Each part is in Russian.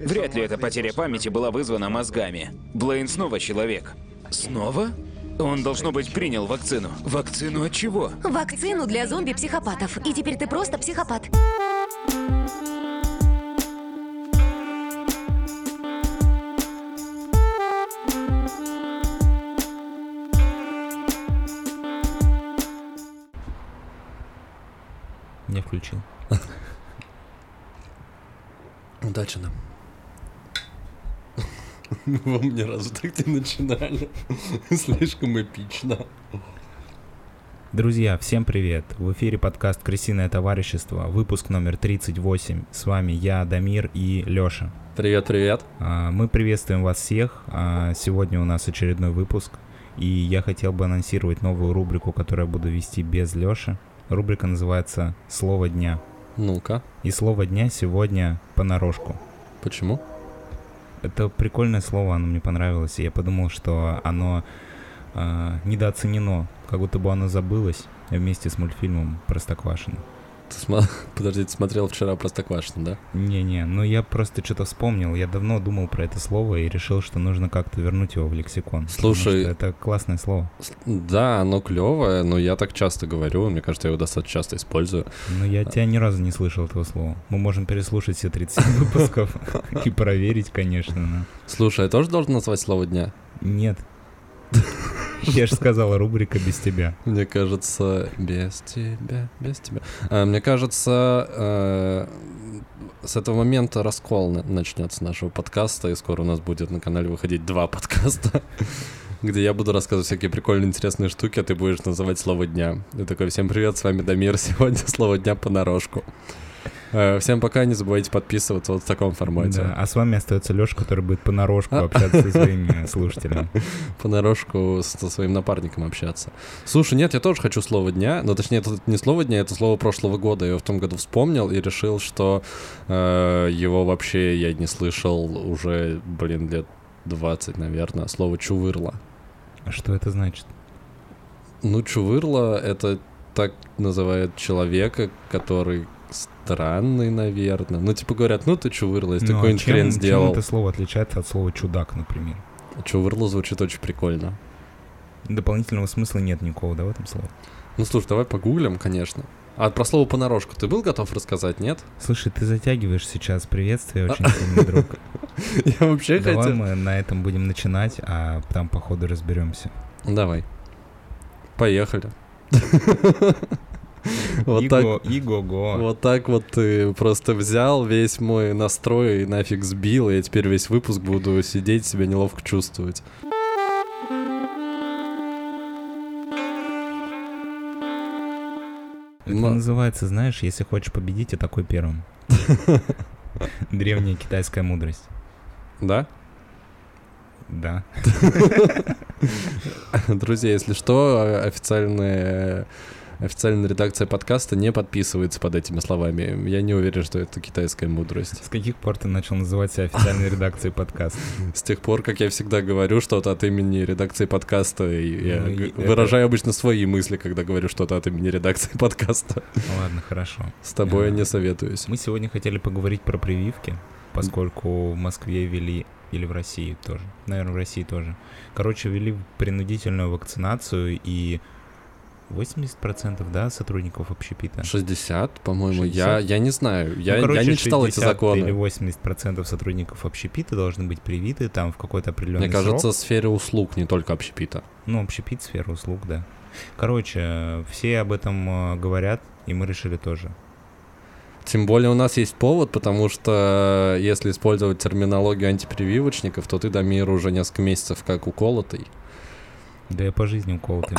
Вряд ли эта потеря памяти была вызвана мозгами. Блейн снова человек. Снова? Он, должно быть, принял вакцину. Вакцину от чего? Вакцину для зомби-психопатов. И теперь ты просто психопат. Не включил. Удачи нам. Мы вам ни разу так не начинали. Слишком эпично. Друзья, всем привет! В эфире подкаст «Крысиное товарищество», выпуск номер 38. С вами я, Дамир и Лёша. Привет, привет. А, Мы приветствуем вас всех. А, Сегодня у нас очередной выпуск. И я хотел бы анонсировать новую рубрику, которую я буду вести без Лёши. Рубрика называется «Слово дня». Ну-ка, И слово дня сегодня понарошку. почему? Это прикольное слово, оно мне понравилось. И я подумал, что оно а, недооценено, как будто бы оно забылось вместе с мультфильмом Простоквашино. Ты Подожди, ты смотрел вчера Простоквашино, да? Не-не, ну я просто что-то вспомнил. Я давно думал про это слово и решил, что нужно как-то вернуть его в лексикон. Слушай- это классное слово. Да, оно клевое, но я так часто говорю, мне кажется, я его достаточно часто использую. Но я тебя ни разу не слышал этого слова. Мы можем переслушать все 37 выпусков и проверить, конечно. но- Слушай, я тоже должен назвать слово дня? Нет. Я же сказала, рубрика без тебя. Мне кажется, без тебя, без тебя. А, мне кажется, э, с этого момента раскол на- начнется нашего подкаста, и скоро у нас будет на канале выходить два подкаста, где я буду рассказывать всякие прикольные, интересные штуки, а ты будешь называть слово дня. И такой, всем привет, с вами Дамир, сегодня слово дня понарошку. Э, Всем пока, не забывайте подписываться вот в таком формате. Да, А с вами остается Леша, который будет понарошку общаться со своими слушателями. понарошку со своим напарником общаться. Слушай, нет, я тоже хочу слово дня, но точнее, это не слово дня, это слово прошлого года. Я его в том году вспомнил и решил, что э, его вообще я не слышал уже, блин, лет 20, наверное. Слово чувырла. А что это значит? Ну, чувырла — это так называют человека, который странный, наверное. Ну, типа говорят, ну ты чувырла, если ты Ну, а какой-нибудь чем- хрен чем сделал. это слово отличается от слова чудак, например? Чувырла звучит очень прикольно. Дополнительного смысла нет никакого, да, в этом слове? Ну, слушай, давай погуглим, конечно. А про слово понарошку ты был готов рассказать, нет? Слушай, ты затягиваешь сейчас приветствие, очень сильный друг. Я вообще Давай хотел... мы на этом будем начинать, а там по ходу разберемся. Давай. Поехали. Вот так, Иго, иго-го. вот так вот ты просто взял весь мой настрой и нафиг сбил, и я теперь весь выпуск буду сидеть, себя неловко чувствовать. Это Но- называется, знаешь, если хочешь победить, и такой первым. Древняя китайская мудрость. Да? Да. Друзья, если что, официальная, официальная редакция подкаста не подписывается под этими словами. Я не уверен, что это китайская мудрость. С каких пор ты начал называть себя официальной редакцией подкаста? С тех пор, как я всегда говорю что-то от имени редакции подкаста, я Ну, это- выражаю обычно свои мысли, когда говорю что-то от имени редакции подкаста. Ладно, хорошо. С тобой я А. не советуюсь. Мы сегодня хотели поговорить про прививки, поскольку в Москве ввели, или в России тоже, наверное, в России тоже. Короче, ввели принудительную вакцинацию, и 80% да, сотрудников общепита. 60, по-моему, я, 60? я не знаю. Я, Ну, короче, я не читал эти 60 законы. Или 80% сотрудников общепита должны быть привиты там в какой-то определенный Мне кажется, срок. сфере услуг, не только общепита. Ну, общепит, сфера услуг, да. Короче, все об этом э, говорят, и мы решили тоже. Тем более у нас есть повод, потому что э, если использовать терминологию антипрививочников, то ты, Дамир, уже несколько месяцев как уколотый. Да я по жизни уколотый.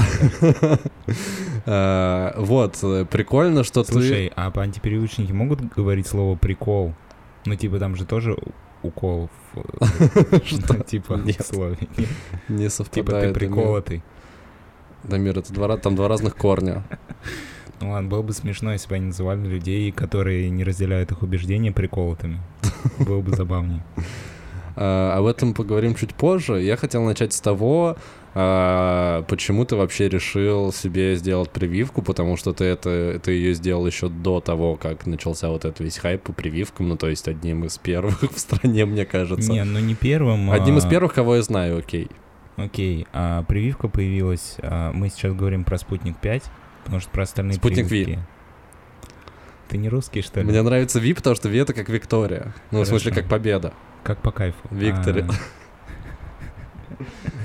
Э, Вот, прикольно, что ты... Слушай, а по антипрививочники могут говорить слово прикол? Ну, типа, там же тоже укол в, э, Что? ну, типа в слове. Не Типа совпадает. ты Дамир. приколотый. Дамир, это два, там два разных корня. Ну ладно, было бы смешно, если бы они называли людей, которые не разделяют их убеждения, приколотыми. Было бы забавнее. А, об этом поговорим чуть позже. Я хотел начать с того, а, почему ты вообще решил себе сделать прививку, потому что ты это ты ее сделал еще до того, как начался вот этот весь хайп по прививкам, ну то есть одним из первых в стране, мне кажется. Не, ну не первым. Одним из а- первых, кого я знаю, окей. Окей, а прививка появилась, а, мы сейчас говорим про Спутник 5, потому что про остальные Спутник Ви. прививки... Ты не русский, что ли? Мне нравится Ви, потому что Ви это как Виктория. Ну, в смысле, Хорошо. как победа. Как по кайфу. Виктори. А,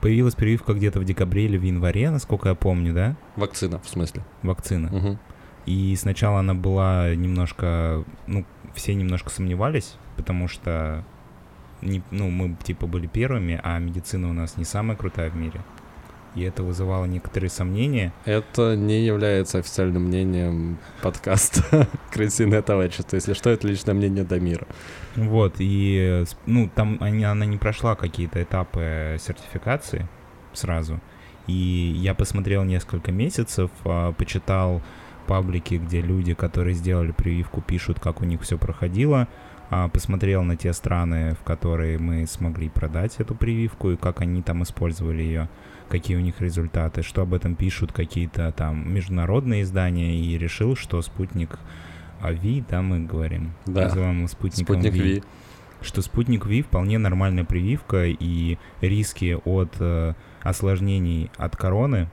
Появилась прививка где-то в декабре или в январе, насколько я помню, да? Вакцина, в смысле. Вакцина. Мгм. И сначала она была немножко, ну, все немножко сомневались, потому что, не, ну, мы типа были первыми, а медицина у нас не самая крутая в мире. И это вызывало некоторые сомнения. Это не является официальным мнением подкаста «Крысиное товарищество». Если что, это личное мнение Дамира. Вот, и, ну, там они, она не прошла какие-то этапы сертификации сразу. И я посмотрел несколько месяцев, а, почитал паблики, где люди, которые сделали прививку, пишут, как у них все проходило. А, Посмотрел на те страны, в которые мы смогли продать эту прививку, и как они там использовали ее, какие у них результаты, что об этом пишут какие-то там международные издания, и решил, что спутник а, Ви, да, мы говорим, Да. называем его спутником Спутник Ви Ви. что спутник Ви вполне нормальная прививка, и риски от э, осложнений от короны,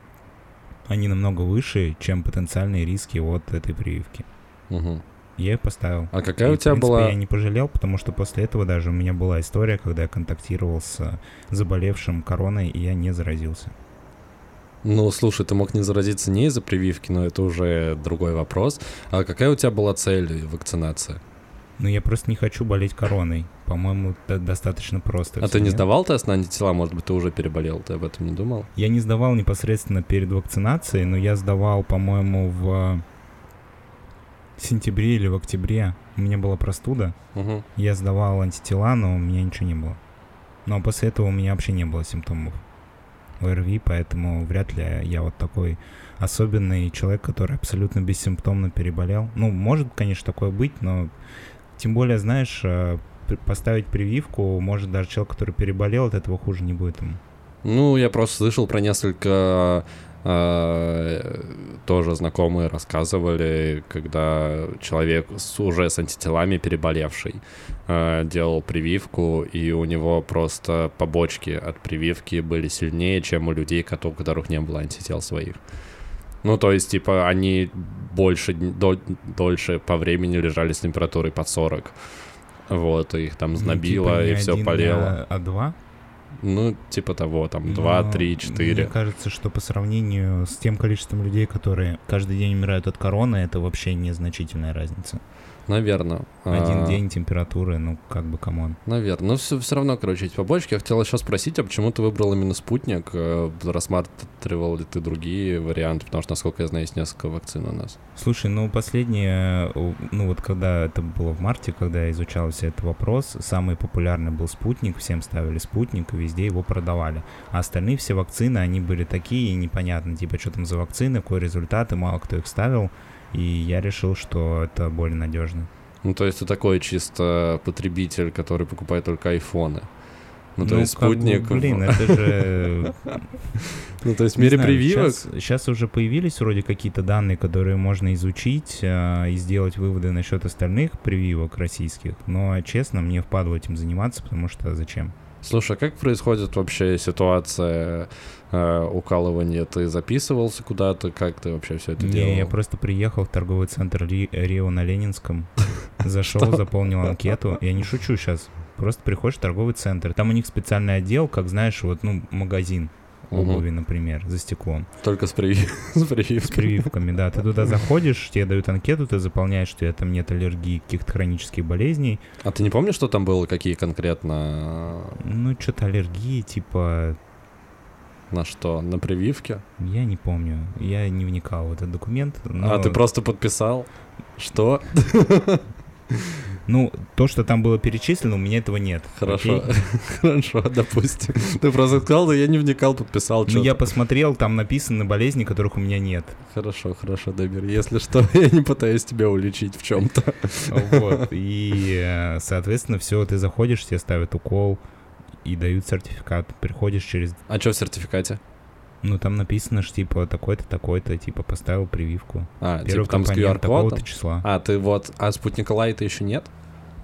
они намного выше, чем потенциальные риски от этой прививки. Мгм. Я ее поставил. А какая И, у тебя принципе, была... Я не пожалел, потому что после этого даже у меня была история, когда я контактировал с заболевшим короной, и я не заразился. Ну, слушай, ты мог не заразиться не из-за прививки, но это уже другой вопрос. А какая у тебя была цель вакцинации? Но я просто не хочу болеть короной. По-моему, это достаточно просто. А ты не нет? сдавал тест на антитела? Может быть, ты уже переболел? Ты об этом не думал? Я не сдавал непосредственно перед вакцинацией, но я сдавал, по-моему, в сентябре или в октябре. У меня была простуда. Мгм. Я сдавал антитела, но у меня ничего не было. Но после этого у меня вообще не было симптомов ОРВИ, поэтому вряд ли я вот такой особенный человек, который абсолютно бессимптомно переболел. Ну, может, конечно, такое быть, но тем более, знаешь, э, поставить прививку, может, даже человек, который переболел, от этого хуже не будет ему. Ну, я просто слышал про несколько тоже знакомые рассказывали, когда человек с, уже с антителами переболевший э, делал прививку, и у него просто побочки от прививки были сильнее, чем у людей, у которых не было антител своих. Ну, то есть, типа, они больше, дол- дольше по времени лежали с температурой под 40. Вот, их там Ну, знобило, типа не и все один, болело. А, а два? Ну, типа того, там, 2, Но 3, 4. Мне кажется, что по сравнению с тем количеством людей, которые каждый день умирают от короны, это вообще незначительная разница. Наверное. Один А, день температуры, ну как бы come on. Наверное. Но все, все равно, короче, эти побочки. Я хотел еще спросить, а почему ты выбрал именно спутник? Э, Рассматривал ли ты другие варианты? Потому что, насколько я знаю, есть несколько вакцин у нас. Слушай, ну последнее, ну вот когда это было в марте, когда я изучал весь этот вопрос, самый популярный был спутник, всем ставили спутник, и везде его продавали. А остальные все вакцины, они были такие непонятные, типа что там за вакцины, какой результат, и мало кто их ставил. И я решил, что это более надежно. Ну, то есть ты такой чисто потребитель, который покупает только айфоны. Ну, то есть как спутник... блин, это же... Ну, то есть в мире прививок... Сейчас, уже появились вроде какие-то данные, которые можно изучить э, и сделать выводы насчет остальных прививок российских. Но, честно, мне впадло этим заниматься, потому что зачем? Слушай, а как происходит вообще ситуация э, укалывания? Ты записывался куда-то? Как ты вообще все это Не, делал? я просто приехал в торговый центр Ри- Рио на Ленинском, зашел, заполнил анкету. Я не шучу сейчас. Просто приходишь в торговый центр. Там у них специальный отдел, как знаешь, вот, ну, магазин обуви, например, за стеклом. Только с, привив- с С прививкой. прививками, да. Ты туда заходишь, тебе дают анкету, ты заполняешь, что у тебя там нет аллергии, каких-то хронических болезней. А ты не помнишь, что там было, какие конкретно... Ну, что-то аллергии, типа, На что? На прививке? я не помню. Я не вникал в этот документ. но- А ты просто подписал? Что? Ну, то, что там было перечислено, у меня этого нет. Хорошо, окей? хорошо, допустим. Ты просто сказал, но я не вникал, подписал Ну, я посмотрел, там написаны болезни, которых у меня нет. Хорошо, хорошо, Дамир. Если что, я не пытаюсь тебя уличить в чем-то. Вот. И, э, соответственно, все, ты заходишь, тебе ставят укол и дают сертификат. Приходишь через... А что в сертификате? Ну, там написано, что, типа, такой-то, такой-то, типа, поставил прививку. А, Первый типа там с компонент такого-то числа. А, ты вот... А Спутника Лайта еще нет?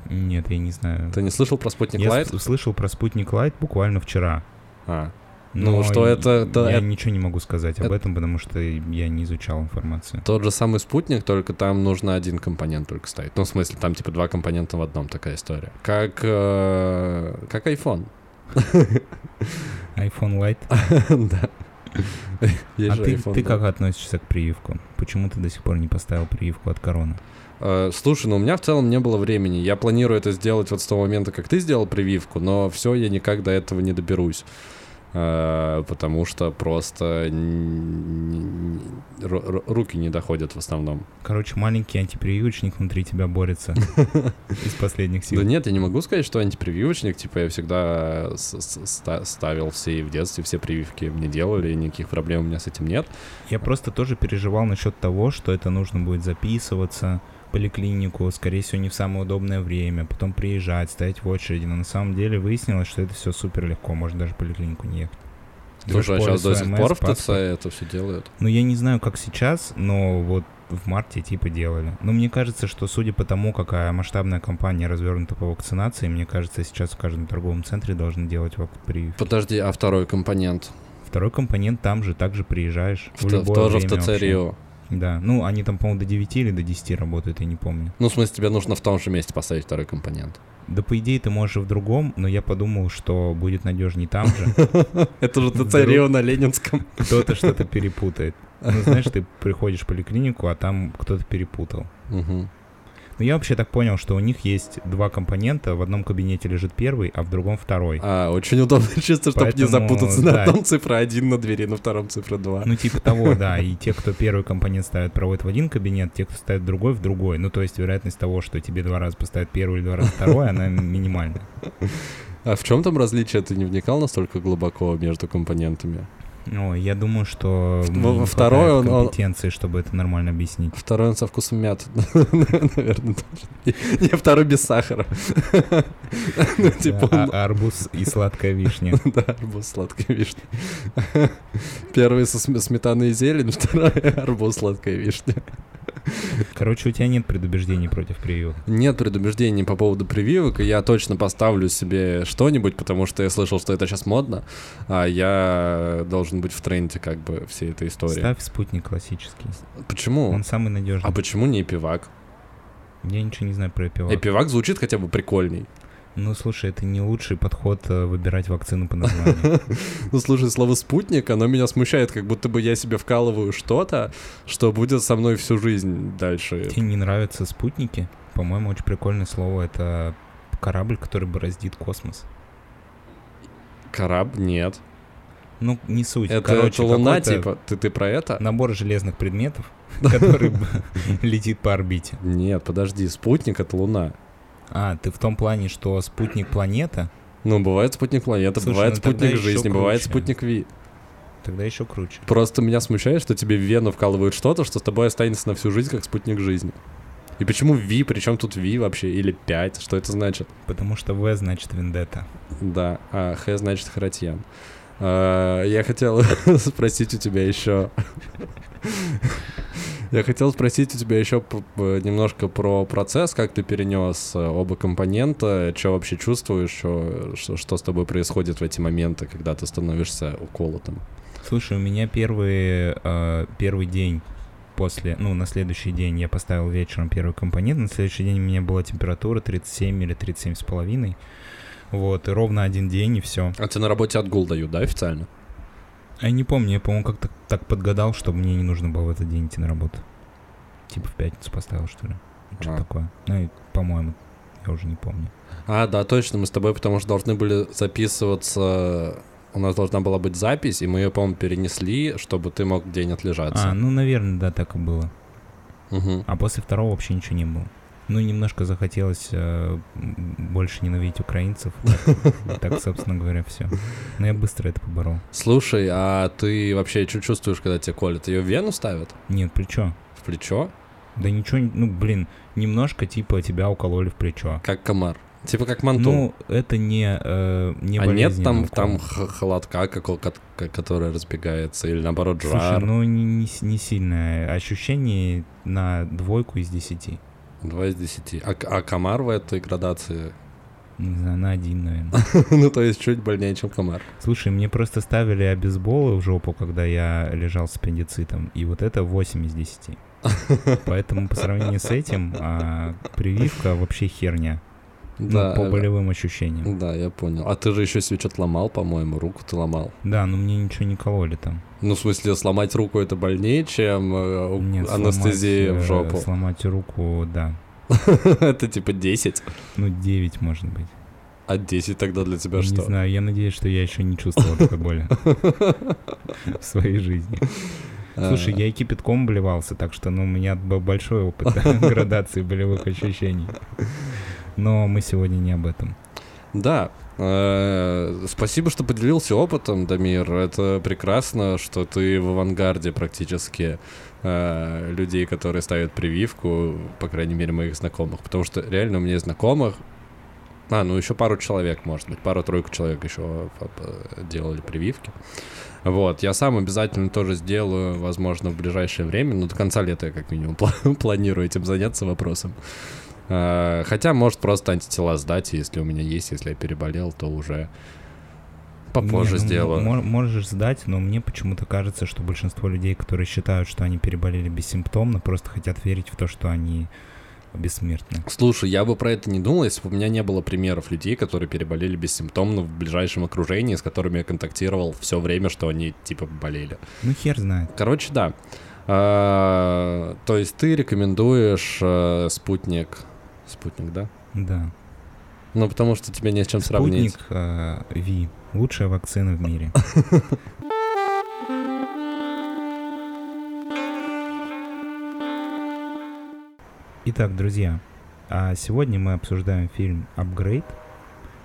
Нет, я не знаю. Ты не слышал про Спутник Я Лайт? с- слышал про спутник Лайт буквально вчера. А, Ну, Но что это- да, Я это- ничего не могу сказать об это- этом, потому что я не изучал информацию. тот же самый спутник, только там нужно один компонент только ставить. Ну, в смысле, там типа два компонента в одном такая история. Как, э, как iPhone. iPhone Lite. Да. А ты, как относишься к прививку? Почему ты до сих пор не поставил прививку от короны? Э, Слушай, ну у меня в целом не было времени. Я планирую это сделать вот с того момента, как ты сделал прививку, но все, я никак до этого не доберусь. Э, Потому что просто руки не доходят в основном. Короче, маленький антипрививочник внутри тебя борется из последних сил. Да нет, я не могу сказать, что антипрививочник. Типа я всегда ста- ставил все и в детстве, все прививки мне делали, и никаких проблем у меня с этим нет. Я просто тоже переживал насчет того, что это нужно будет записываться поликлинику, скорее всего, не в самое удобное время, потом приезжать, стоять в очереди. Но на самом деле выяснилось, что это все супер легко, можно даже в поликлинику не ехать. Слушай, а сейчас до сих пор в ТЦ это все делают. Ну, я не знаю, как сейчас, но вот в марте типа делали. Но мне кажется, что судя по тому, какая масштабная кампания развернута по вакцинации, мне кажется, сейчас в каждом торговом центре должны делать прививки. Подожди, а второй компонент? Второй компонент там же также приезжаешь. В в любое тоже в ТЦ вообще. Рио. Да, ну они там, по-моему, до 9 или до 10 работают, я не помню. Ну, в смысле, тебе нужно в том же месте поставить второй компонент. Да, по идее, ты можешь и в другом, но я подумал, что будет надежнее там же. Это же ТЦ Рио на Ленинском. Кто-то что-то перепутает. Ну, знаешь, ты приходишь в поликлинику, а там кто-то перепутал. Мгм. Ну, я вообще так понял, что у них есть два компонента. В одном кабинете лежит первый, а в другом второй. А, очень удобно, чисто, чтобы не Поэтому, запутаться. На да. одном цифра один, на двери, на втором цифра два. Ну, типа того, да. И те, кто первый компонент ставит, проводят в один кабинет, те, кто ставит другой, в другой. Ну, то есть вероятность того, что тебе два раза поставят первый или два раза второй, она минимальная. А в чем там различие? Ты не вникал настолько глубоко между компонентами? Ну, я думаю, что во второй он- он- компетенции, чтобы это нормально объяснить. Второй он со вкусом мяты, наверное, должен. Не, второй без сахара. Ну, типа, он- а- арбуз и сладкая вишня. Да, арбуз сладкая вишня. Первый со см- сметаной и зелень, второй арбуз сладкая вишня. Короче, у тебя нет предубеждений против прививок. Нет предубеждений по поводу прививок, и я точно поставлю себе что-нибудь, потому что я слышал, что это сейчас модно, а я должен быть в тренде как бы всей этой истории. Ставь спутник классический. Почему? Он самый надежный. А почему не эпивак? Я ничего не знаю про эпивак. Эпивак звучит хотя бы прикольней. Ну, слушай, это не лучший подход э, выбирать вакцину по названию. Ну, слушай, слово «спутник», оно меня смущает, как будто бы я себе вкалываю что-то, что будет со мной всю жизнь дальше. Тебе не нравятся спутники? По-моему, очень прикольное слово. Это корабль, который бороздит космос. Кораб? Нет. Ну, не суть. Это, Короче, это луна, типа? Ты, ты про это? Набор железных предметов, который летит по орбите. Нет, подожди, спутник — это луна. А, ты в том плане, что спутник планета? Ну, бывает спутник планеты, Слушай, бывает ну спутник жизни, бывает спутник Ви. Тогда еще круче. Просто меня смущает, что тебе в вену вкалывают что-то, что с тобой останется на всю жизнь, как спутник жизни. И почему Ви? Причем тут Ви вообще? Или 5? Что это значит? Потому что В значит вендетта. Да, а Х значит Харатьян. А, Я хотел спросить у тебя еще... Я хотел спросить у тебя еще немножко про процесс, как ты перенес э, оба компонента, что вообще чувствуешь, что, что с тобой происходит в эти моменты, когда ты становишься уколотым. Слушай, у меня первый, э, первый день после, ну, на следующий день я поставил вечером первый компонент, на следующий день у меня была температура 37 или 37 с половиной. Вот, и ровно один день, и все. А тебе на работе отгул дают, да, официально? А я не помню, я, по-моему, как-то так подгадал, что мне не нужно было в этот день идти на работу. Типа в пятницу поставил, что ли. Что-то А. такое. Ну, и, по-моему, я уже не помню. А, да, точно, мы с тобой, потому что должны были записываться... У нас должна была быть запись, и мы ее, по-моему, перенесли, чтобы ты мог день отлежаться. А, ну, наверное, да, так и было. Мгм. А после второго вообще ничего не было. Ну, немножко захотелось э, больше ненавидеть украинцев. Так, так, собственно говоря, все. Но я быстро это поборол. Слушай, а ты вообще что чувствуешь, когда тебе колят? Ее в вену ставят? Нет, плечо. В плечо? Да ничего, ну, блин, немножко типа тебя укололи в плечо. Как комар. Типа как манту. Ну, это не, э, не а нет там, там холодка, которая разбегается, или наоборот Слушай, жар? ну не, не, не сильное ощущение на двойку из десяти. 2 из 10. А, а комар в этой градации? Не знаю, на один, наверное. ну, то есть чуть больнее, чем комар. Слушай, мне просто ставили обезболы в жопу, когда я лежал с аппендицитом, и вот это 8 из 10. Поэтому по сравнению с этим а, прививка вообще херня. Ну, Да, по э, болевым ощущениям. да, я понял. А ты же еще себе что-то ломал, по-моему, руку ты ломал. Да, но мне ничего не кололи там. Ну, в смысле, сломать руку это больнее, чем э, Нет, анестезия сломать, в э, жопу. Сломать руку, да. это типа 10. Ну, 9, может быть. А 10 тогда для тебя не что? знаю, я надеюсь, что я еще не чувствовал такой боли в своей жизни. Слушай, А, я и кипятком блевался, так что, ну, у меня был большой опыт градации болевых ощущений. Но мы сегодня не об этом. Да. Э, Спасибо, что поделился опытом, Дамир. Это прекрасно, что ты в авангарде практически э, людей, которые ставят прививку, по крайней мере, моих знакомых. Потому что реально у меня есть знакомых, а, ну еще пару человек, может быть, пару-тройку человек еще э, делали прививки. Вот, я сам обязательно тоже сделаю, возможно, в ближайшее время, но до конца лета я как минимум пла- планирую этим заняться вопросом. Э, Хотя, может, просто антитела сдать, если у меня есть, если я переболел, то уже попозже Не, ну, сделаю. мо- Можешь сдать, но мне почему-то кажется, что большинство людей, которые считают, что они переболели бессимптомно, просто хотят верить в то, что они бессмертны. Слушай, я бы про это не думал, если бы у меня не было примеров людей, которые переболели бессимптомно в ближайшем окружении, с которыми я контактировал все время, что они типа болели. Ну, хер знает. Короче, да. А, то есть ты рекомендуешь э, спутник. Спутник, да? Да. Ну, потому что тебе не с чем сравнить. Спутник э, Ви. Лучшая вакцина в мире. Итак, друзья, а сегодня мы обсуждаем фильм «Апгрейд».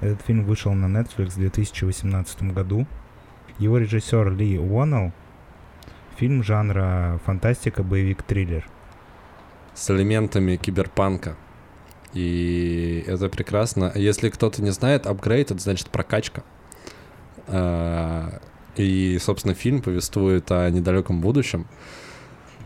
Этот фильм вышел на Netflix в 2018 году. Его режиссер Ли Уоннелл. Фильм жанра фантастика, боевик, триллер. С элементами киберпанка. И это прекрасно. Если кто-то не знает, апгрейд это значит прокачка. А, И, собственно, фильм повествует о недалеком будущем.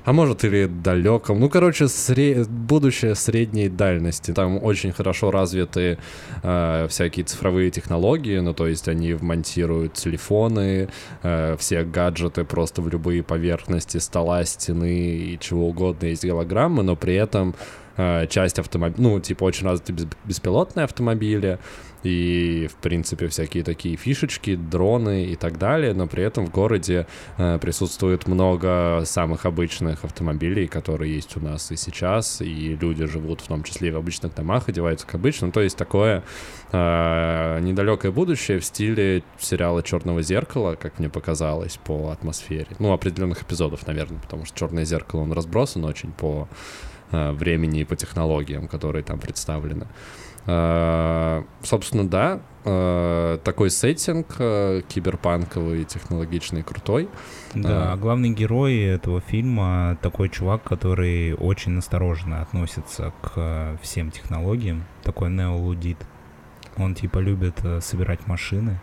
А может или далеком. Ну, короче, сре- будущее средней дальности. Там очень хорошо развиты э, всякие цифровые технологии. Ну, то есть они вмонтируют телефоны, э, все гаджеты просто в любые поверхности стола, стены и чего угодно есть голограммы, но при этом э, часть автомобиля, ну, типа очень развиты беспилотные автомобили и, в принципе, всякие такие фишечки, дроны и так далее, но при этом в городе э, присутствует много самых обычных автомобилей, которые есть у нас и сейчас, и люди живут в том числе и в обычных домах, одеваются как обычно, то есть такое э, недалекое будущее в стиле сериала Черного зеркала, как мне показалось, по атмосфере. Ну, определенных эпизодов, наверное, потому что Черное зеркало, он разбросан очень по времени и по технологиям, которые там представлены. Э, Собственно, да, э, такой сеттинг э, киберпанковый, технологичный, крутой. Да, А. главный герой этого фильма такой чувак, который очень осторожно относится к э, всем технологиям, такой неолудит. Он типа любит э, собирать машины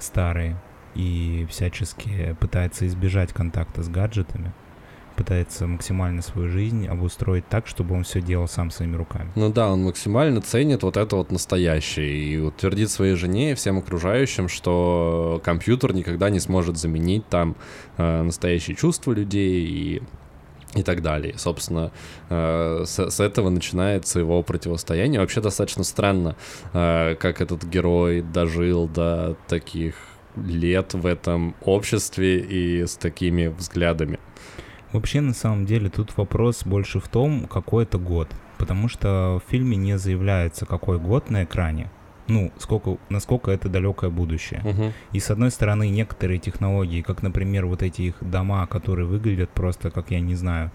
старые и всячески пытается избежать контакта с гаджетами, пытается максимально свою жизнь обустроить так, чтобы он все делал сам своими руками. Ну да, он максимально ценит вот это вот настоящее и утвердит своей жене и всем окружающим, что компьютер никогда не сможет заменить там э, настоящие чувства людей и и так далее. Собственно, э, с, с этого начинается его противостояние. Вообще достаточно странно, э, как этот герой дожил до таких лет в этом обществе и с такими взглядами. Вообще, на самом деле, тут вопрос больше в том, какой это год. Потому что в фильме не заявляется, какой год на экране. Ну, сколько, насколько это далекое будущее. Мгм. И с одной стороны, некоторые технологии, как, например, вот эти их дома, которые выглядят просто, как я не знаю,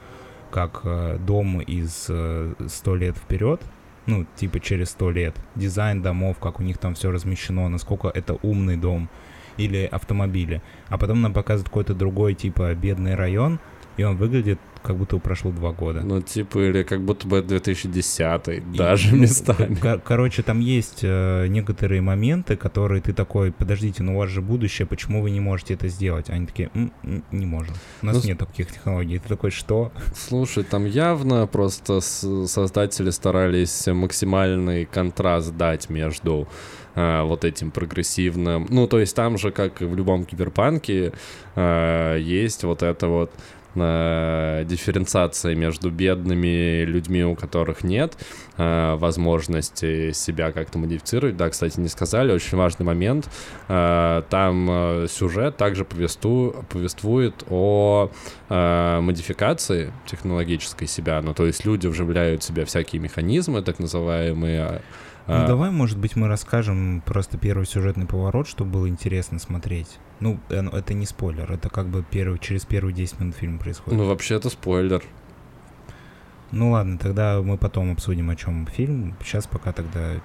как э, дом из сто лет вперед, ну, типа через сто лет, дизайн домов, как у них там все размещено, насколько это умный дом, или автомобили. А потом нам показывают какой-то другой, типа, бедный район, и он выглядит как будто прошло два года. Ну, типа, или как будто бы 2010 даже ну, местами. Кор- короче, там есть э, некоторые моменты, которые ты такой, подождите, ну у вас же будущее, почему вы не можете это сделать? Они такие, М-м, не можем. У нас ну, нет таких технологий. Ты такой, что? Слушай, там явно просто создатели старались максимальный контраст дать между э, вот этим прогрессивным. Ну, то есть там же, как и в любом киберпанке, э, есть вот это вот э, между бедными людьми, у которых нет э, возможности себя как-то модифицировать. Да, кстати, не сказали, очень важный момент. Э, там э, сюжет также повеству, повествует о э, модификации технологической себя. Ну, то есть люди вживляют в себя всякие механизмы, так называемые ну, а... давай, может быть, мы расскажем просто первый сюжетный поворот, чтобы было интересно смотреть. Ну, это не спойлер, это как бы первый, через первые 10 минут фильм происходит. Ну, вообще это спойлер. Ну ладно, тогда мы потом обсудим, о чем фильм. Сейчас пока тогда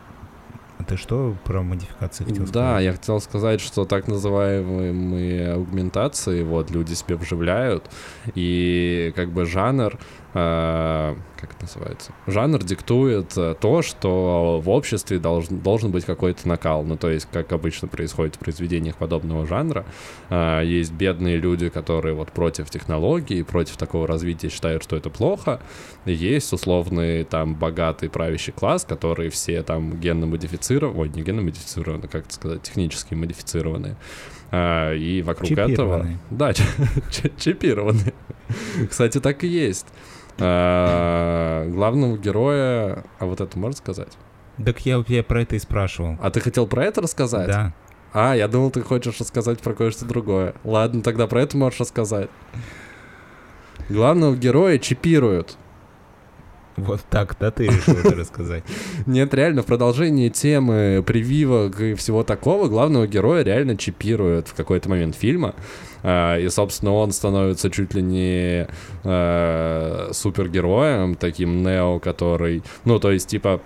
а ты что про модификации хотел сказать? Да, я хотел сказать, что так называемые аугментации, вот, люди себе вживляют, и как бы жанр Э, как это называется? Жанр диктует э, то, что в обществе должен, должен быть какой-то накал. Ну, то есть, как обычно происходит в произведениях подобного жанра, э, есть бедные люди, которые вот против технологий, против такого развития считают, что это плохо. И есть условный там богатый правящий класс, которые все там генно модифицированы, ой, не генно модифицированы, как это сказать, технически модифицированные. И вокруг этого... Да, чипированные. Кстати, так и есть. А, главного героя... А вот это можно сказать? Так я, я про это и спрашивал. А ты хотел про это рассказать? Да. А, я думал, ты хочешь рассказать про кое-что другое. Ладно, тогда про это можешь рассказать. Главного героя чипируют. Вот так, да, ты решил это рассказать? Нет, реально, в продолжении темы прививок и всего такого главного героя реально чипируют в какой-то момент фильма. А, и, собственно, он становится чуть ли не э, супергероем, таким Нео, который... Ну, то есть, типа,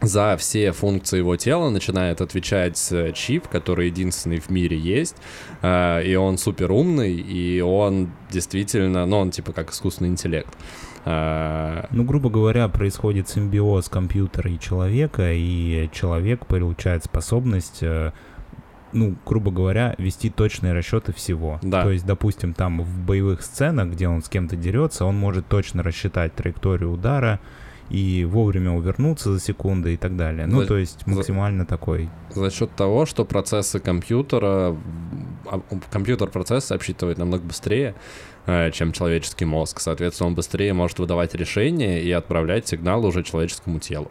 за все функции его тела начинает отвечать э, чип, который единственный в мире есть, э, и он супер умный, и он действительно, ну, он типа как искусственный интеллект. Э, ну, грубо говоря, происходит симбиоз компьютера и человека, и человек получает способность ну, грубо говоря, вести точные расчеты всего. Да. То есть, допустим, там в боевых сценах, где он с кем-то дерется, он может точно рассчитать траекторию удара и вовремя увернуться за секунды и так далее. Ну, за, то есть максимально за, такой. За счет того, что процессы компьютера, а, компьютер процессы обсчитывает намного быстрее, э, чем человеческий мозг. Соответственно, он быстрее может выдавать решения и отправлять сигналы уже человеческому телу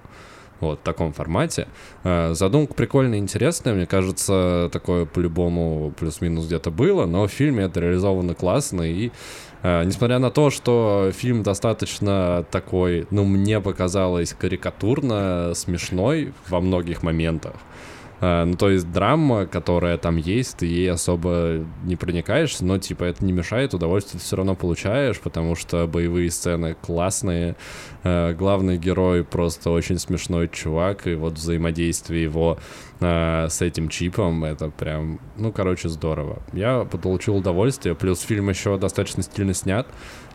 вот в таком формате. Э, задумка прикольная, интересная, мне кажется, такое по-любому плюс-минус где-то было, но в фильме это реализовано классно, и э, несмотря на то, что фильм достаточно такой, ну, мне показалось карикатурно смешной во многих моментах, ну, то есть драма, которая там есть, ты ей особо не проникаешься, но, типа, это не мешает, удовольствие ты все равно получаешь, потому что боевые сцены классные, uh, главный герой просто очень смешной чувак, и вот взаимодействие его uh, с этим чипом, это прям, ну, короче, здорово. Я получил удовольствие, плюс фильм еще достаточно стильно снят,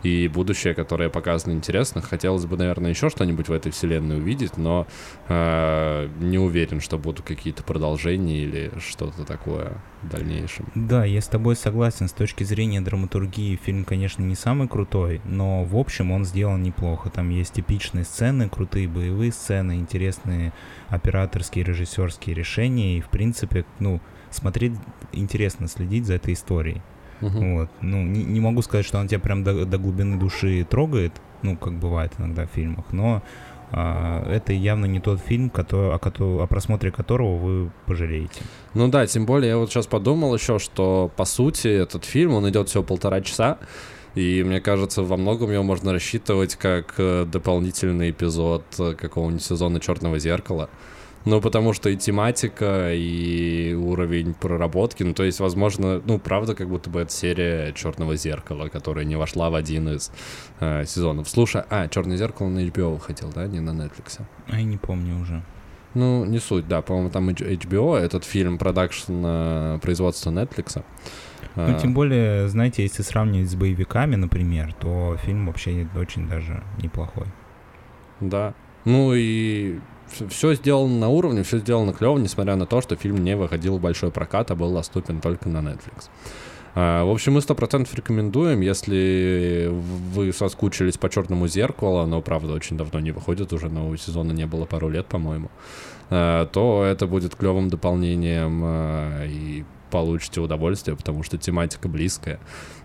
и будущее, которое показано интересно. Хотелось бы, наверное, еще что-нибудь в этой вселенной увидеть, но э, не уверен, что будут какие-то продолжения или что-то такое в дальнейшем. Да, я с тобой согласен. С точки зрения драматургии фильм, конечно, не самый крутой, но в общем он сделан неплохо. Там есть типичные сцены, крутые боевые сцены, интересные операторские, режиссерские решения, и в принципе, ну, смотреть интересно следить за этой историей. Uh-huh. Вот. Ну, не, не могу сказать, что он тебя прям до, до глубины души трогает, ну, как бывает иногда в фильмах, но а, это явно не тот фильм, который, о, который, о просмотре которого вы пожалеете. Ну да, тем более я вот сейчас подумал еще, что по сути этот фильм, он идет всего полтора часа, и мне кажется, во многом его можно рассчитывать как э, дополнительный эпизод э, какого-нибудь сезона Черного зеркала. Ну, потому что и тематика, и уровень проработки, ну, то есть, возможно, ну, правда, как будто бы это серия Черного зеркала, которая не вошла в один из э, сезонов. Слушай, а, Черное зеркало на HBO выходил, да, не на Netflix? А я не помню уже. Ну, не суть, да, по-моему, там HBO, этот фильм, продакшн э, производства Netflix. Ну, А, тем более, знаете, если сравнивать с боевиками, например, то фильм вообще очень даже неплохой. Да. Ну и все сделано на уровне, все сделано клево, несмотря на то, что фильм не выходил в большой прокат, а был доступен только на Netflix. А, В общем, мы сто процентов рекомендуем, если вы соскучились по черному зеркалу, оно, правда, очень давно не выходит, уже нового сезона не было пару лет, по-моему, а, то это будет клевым дополнением а, и получите удовольствие, потому что тематика близкая.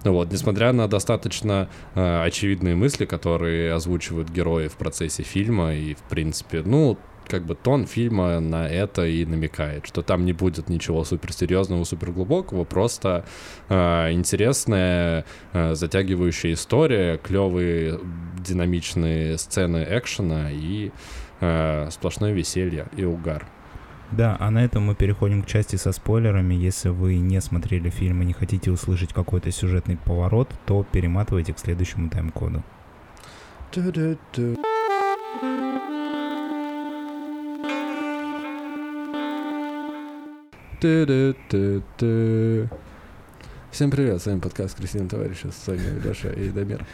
Вот, несмотря на достаточно э, очевидные мысли, которые озвучивают герои в процессе фильма, и, в принципе, ну, как бы тон фильма на это и намекает, что там не будет ничего суперсерьезного, суперглубокого, просто э, интересная, э, затягивающая история, клевые динамичные сцены экшена и э, сплошное веселье и угар. Да, а на этом мы переходим к части со спойлерами. Если вы не смотрели фильм и не хотите услышать какой-то сюжетный поворот, то перематывайте к следующему тайм-коду. Всем привет, с вами подкаст Кристина Товарища, с вами Леша и Дамир.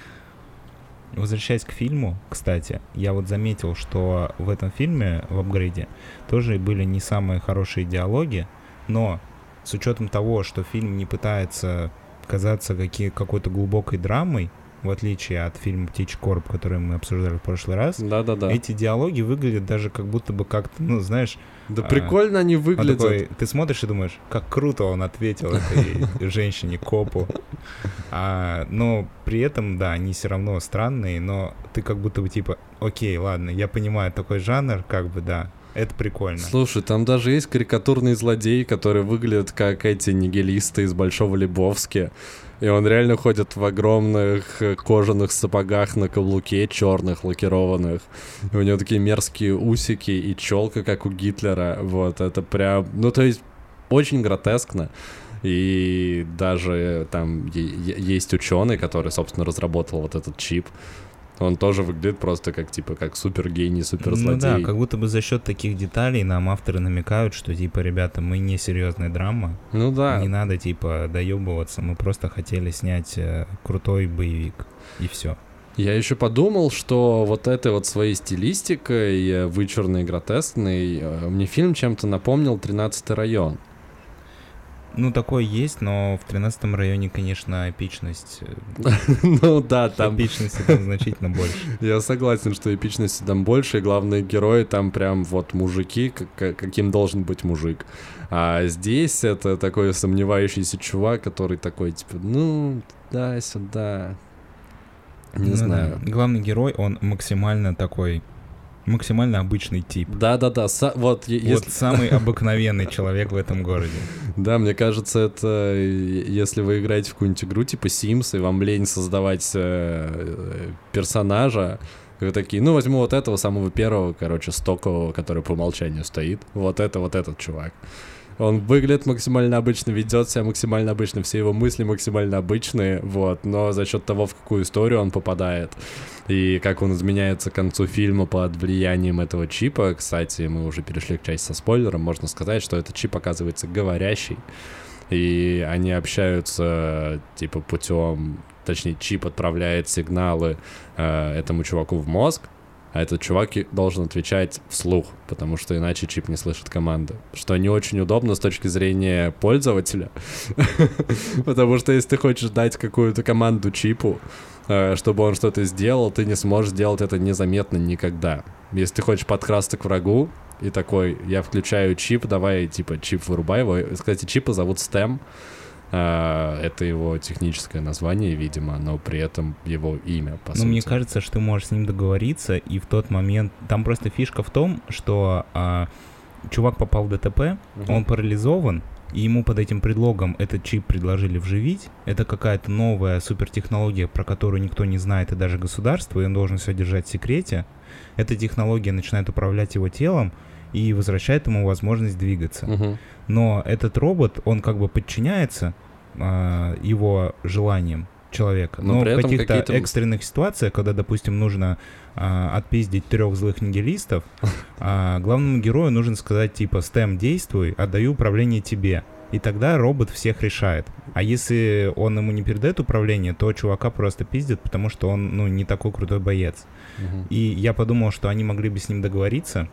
Возвращаясь к фильму, кстати, я вот заметил, что в этом фильме, в апгрейде, тоже были не самые хорошие диалоги, но с учетом того, что фильм не пытается казаться какой-то глубокой драмой, в отличие от фильма «Птичий короб», который мы обсуждали в прошлый раз, Да-да-да. эти диалоги выглядят даже как будто бы как-то, ну, знаешь, Да а, прикольно они он выглядят. такой, ты смотришь и думаешь, как круто он ответил этой женщине, копу. А, но при этом, да, они все равно странные, но ты как будто бы типа, окей, ладно, я понимаю такой жанр, как бы, да, это прикольно. Слушай, там даже есть карикатурные злодеи, которые выглядят как эти нигилисты из Большого Лебовски. И он реально ходит в огромных э, кожаных сапогах на каблуке, черных, лакированных. И у него такие мерзкие усики и челка, как у Гитлера. Вот, это прям... Ну, то есть, очень гротескно. И даже там е- е- есть ученый, который, собственно, разработал вот этот чип. Он тоже выглядит просто как, типа, как супергений, Ну суперзлодей. да, как будто бы за счет таких деталей нам авторы намекают, что типа, ребята, мы не серьезная драма, Ну да. не надо типа доебываться, мы просто хотели снять э, крутой боевик и все. Я еще подумал, что вот этой вот своей стилистикой, э, вычурной, гротескной, э, мне фильм чем-то напомнил «13 район». Ну такое есть, но в 13 районе, конечно, эпичность, э, Ну да, там эпичности там значительно больше. я согласен, что эпичности там больше, и главные герои там прям вот мужики, как- как- каким должен быть мужик. А здесь это такой сомневающийся чувак, который такой, типа, ну, да, сюда. Не Ну да. знаю. Главный герой, он максимально такой, максимально обычный тип. Да-да-да, са- вот, е- Вот если... самый обыкновенный человек в этом городе. Да, мне кажется, это если вы играете в какую-нибудь игру типа Sims, и вам лень создавать э, э, персонажа, вы такие, ну, возьму вот этого самого первого, короче, стокового, который по умолчанию стоит. Вот это, вот этот чувак. Он выглядит максимально обычно, ведет себя максимально обычно, все его мысли максимально обычные, вот, но за счет того, в какую историю он попадает, и как он изменяется к концу фильма под влиянием этого чипа, кстати, мы уже перешли к части со спойлером, можно сказать, что этот чип оказывается говорящий, и они общаются, типа, путем, точнее, чип отправляет сигналы э, этому чуваку в мозг, а этот чувак должен отвечать вслух, потому что иначе чип не слышит команды. Что не очень удобно с точки зрения пользователя. Потому что если ты хочешь дать какую-то команду чипу, э, чтобы он что-то сделал, ты не сможешь сделать это незаметно никогда. Если ты хочешь подкрасться к врагу, и такой, я включаю чип, давай, типа, чип вырубай его. Кстати, чипа зовут STEM. А, Это его техническое название, видимо, но при этом его имя, по Но сути. Ну, мне кажется, что ты можешь с ним договориться, и в тот момент... Там просто фишка в том, что а, чувак попал в ДТП, Мгм. он парализован, и ему под этим предлогом этот чип предложили вживить. Это какая-то новая супертехнология, про которую никто не знает, и даже государство, и он должен все держать в секрете. Эта технология начинает управлять его телом, и возвращает ему возможность двигаться. Мгм. Но этот робот, он как бы подчиняется а, его желаниям человека. Но Но, в каких-то какие-то- экстренных ситуациях, когда, допустим, нужно а, отпиздить трех злых нигилистов, а, главному герою нужно сказать типа «Стэм, действуй, отдаю управление тебе». И тогда робот всех решает. А если он ему не передает управление, то чувака просто пиздит, потому что он, ну, не такой крутой боец. Мгм. И я подумал, что они могли бы с ним договориться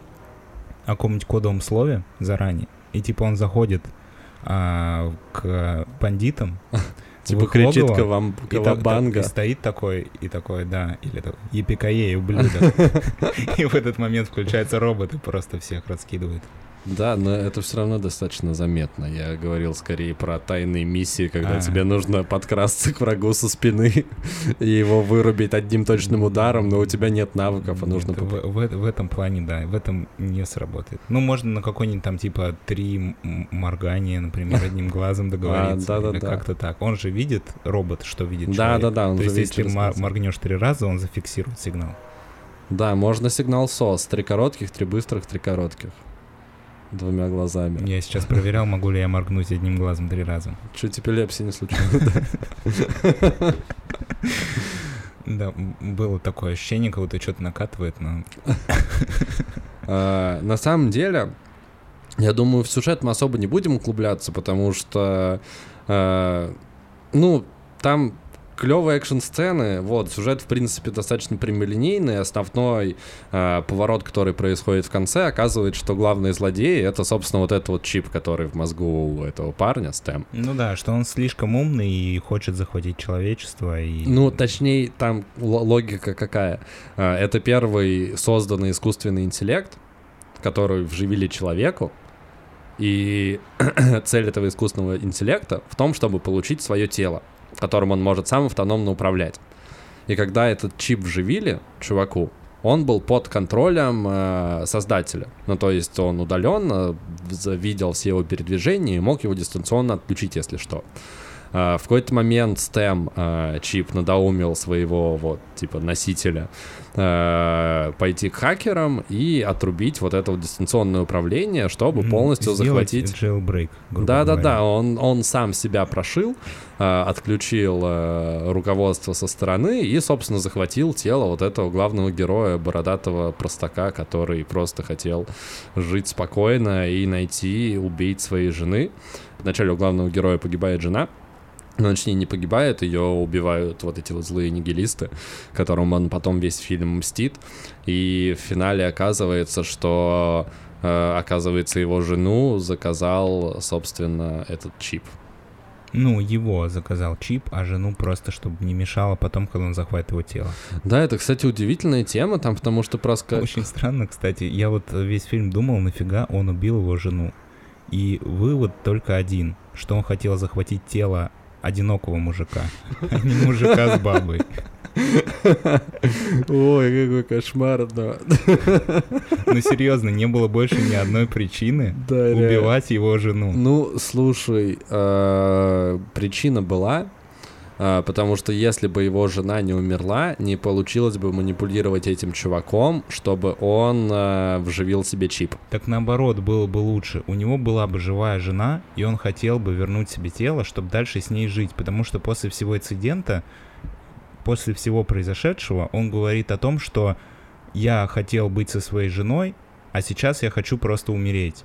о каком-нибудь кодовом слове заранее. И типа он заходит а, к бандитам. Типа кричит и, так- Кавабанга. и стоит такой, и такой, да, или такой, епикае, ублюдок. И в этот момент включается робот и просто всех раскидывает. Да, но это все равно достаточно заметно. Я говорил скорее про тайные миссии, когда А. тебе нужно подкрасться к врагу со спины и его вырубить одним точным ударом, но у тебя нет навыков, а нужно... Нет, поп- в, в- в этом плане, да, в этом не сработает. Ну, можно на какой-нибудь там типа три моргания, например, одним глазом договориться. А, или да-да-да. как-то так. Он же видит, робот, что видит Да, человек. да, да, он То есть, если мор- моргнешь три раза, он зафиксирует сигнал. Да, можно сигнал СОС. Три коротких, три быстрых, три коротких. Двумя глазами. Я сейчас проверял, могу ли я моргнуть одним глазом три раза. Чуть эпилепсии не случилось. Да, было такое ощущение, как будто что-то накатывает, но... А, На самом деле, я думаю, в сюжет мы особо не будем углубляться, потому что, э, ну, там клевые экшн-сцены, вот, сюжет, в принципе, достаточно прямолинейный, основной э, поворот, который происходит в конце, оказывает, что главный злодей — это, собственно, вот этот вот чип, который в мозгу у этого парня, Стэм. Ну да, что он слишком умный и хочет захватить человечество, и... Ну, точнее, там логика какая? А, Это первый созданный искусственный интеллект, который вживили человеку, и цель этого искусственного интеллекта в том, чтобы получить свое тело, которым он может сам автономно управлять. И когда этот чип вживили чуваку, он был под контролем э, создателя. Ну, то есть он удаленно видел все его передвижения и мог его дистанционно отключить, если что. А, в какой-то момент Стэм а, чип надоумил своего вот типа носителя а, пойти к хакерам и отрубить вот это вот дистанционное управление, чтобы полностью сделать захватить. jailbreak, грубо Да, да, говоря. да, он, он сам себя прошил, отключил руководство со стороны и, собственно, захватил тело вот этого главного героя, бородатого простака, который просто хотел жить спокойно и найти убить своей жены. Вначале у главного героя погибает жена, но точнее не погибает, ее убивают вот эти вот злые нигилисты, которым он потом весь фильм мстит. И в финале оказывается, что э, оказывается его жену заказал, собственно, этот чип. Ну, его заказал чип, а жену просто, чтобы не мешало потом, когда он захватит его тело. Да, это, кстати, удивительная тема, там, потому что просто... Очень странно, кстати. Я вот весь фильм думал, нафига он убил его жену. И вывод только один, что он хотел захватить тело одинокого мужика, а не мужика с бабой. Ой, какой кошмар, да. Ну, серьезно, не было больше ни одной причины Да, реально. убивать его жену. Ну, слушай, э, причина была, потому что если бы его жена не умерла, не получилось бы манипулировать этим чуваком, чтобы он э, вживил себе чип. Так наоборот, было бы лучше. У него была бы живая жена, и он хотел бы вернуть себе тело, чтобы дальше с ней жить. Потому что после всего инцидента, после всего произошедшего, он говорит о том, что я хотел быть со своей женой, а сейчас я хочу просто умереть.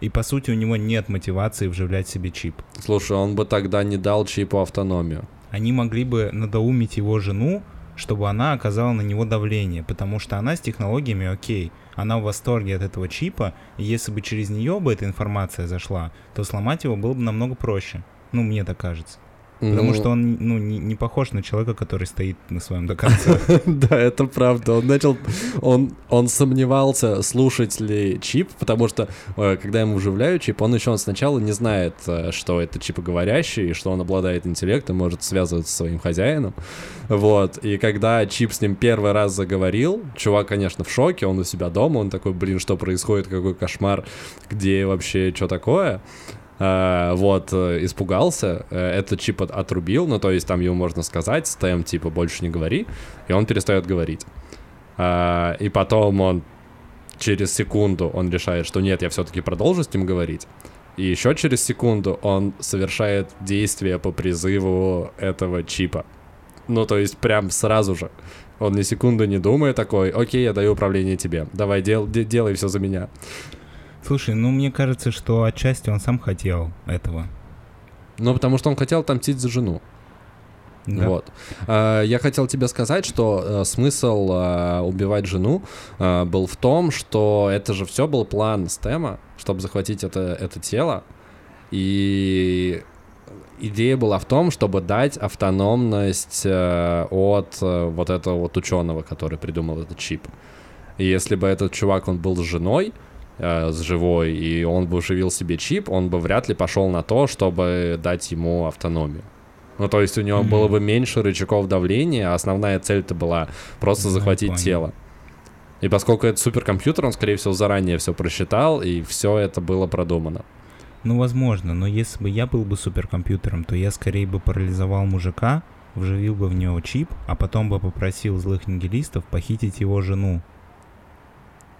И по сути у него нет мотивации вживлять себе чип. Слушай, он бы тогда не дал чипу автономию. Они могли бы надоумить его жену, чтобы она оказала на него давление, потому что она с технологиями окей, она в восторге от этого чипа, и если бы через нее бы эта информация зашла, то сломать его было бы намного проще. Ну, мне так кажется. Потому Ну, что он ну, не, не похож на человека, который стоит на своем до конца. Да, это правда. Он начал, он, он сомневался, слушать ли чип, потому что, э, когда ему вживляют чип, он еще сначала не знает, э, что это чипоговорящий, и что он обладает интеллектом, может связываться со своим хозяином. Вот. И когда чип с ним первый раз заговорил, чувак, конечно, в шоке, он у себя дома, он такой, блин, что происходит, какой кошмар, где вообще, что такое? Э, вот, э, испугался, э, этот чип от- отрубил, ну, то есть там ему можно сказать, стэм, типа, больше не говори, и он перестает говорить. И потом он через секунду он решает, что нет, я все-таки продолжу с ним говорить. И еще через секунду он совершает действие по призыву этого чипа. Ну, то есть прям сразу же. Он ни секунды не думая такой, окей, я даю управление тебе. Давай, дел, де- делай все за меня. Слушай, ну мне кажется, что отчасти он сам хотел этого. Ну, потому что он хотел отомстить за жену. Да. Вот. А, Я хотел тебе сказать, что э, смысл э, убивать жену э, был в том, что это же все был план Стема, чтобы захватить это, это тело. И идея была в том, чтобы дать автономность от вот этого вот ученого, который придумал этот чип. И если бы этот чувак, он был с женой, э, с живой, и он бы уживил себе чип, он бы вряд ли пошел на то, чтобы дать ему автономию. Ну, то есть у него Мгм. было бы меньше рычагов давления, а основная цель-то была просто Ну, захватить понял. тело. И поскольку это суперкомпьютер, он, скорее всего, заранее все просчитал, и все это было продумано. Ну, возможно, но если бы я был бы суперкомпьютером, то я скорее бы парализовал мужика, вживил бы в него чип, а потом бы попросил злых нигилистов похитить его жену.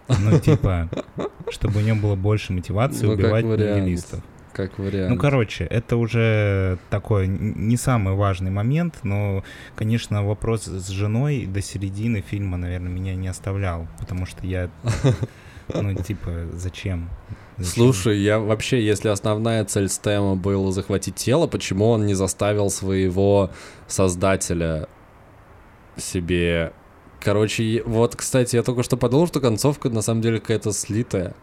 Ну, типа, чтобы у него было больше мотивации Ну, убивать нигилистов. Как вариант. Ну, короче, это уже такой не самый важный момент, но, конечно, вопрос с женой до середины фильма, наверное, меня не оставлял, потому что я, ну, типа, зачем? Зачем? Слушай, я вообще, если основная цель Стэма была захватить тело, почему он не заставил своего создателя себе... Короче, вот, кстати, я только что подумал, что концовка на самом деле какая-то слитая.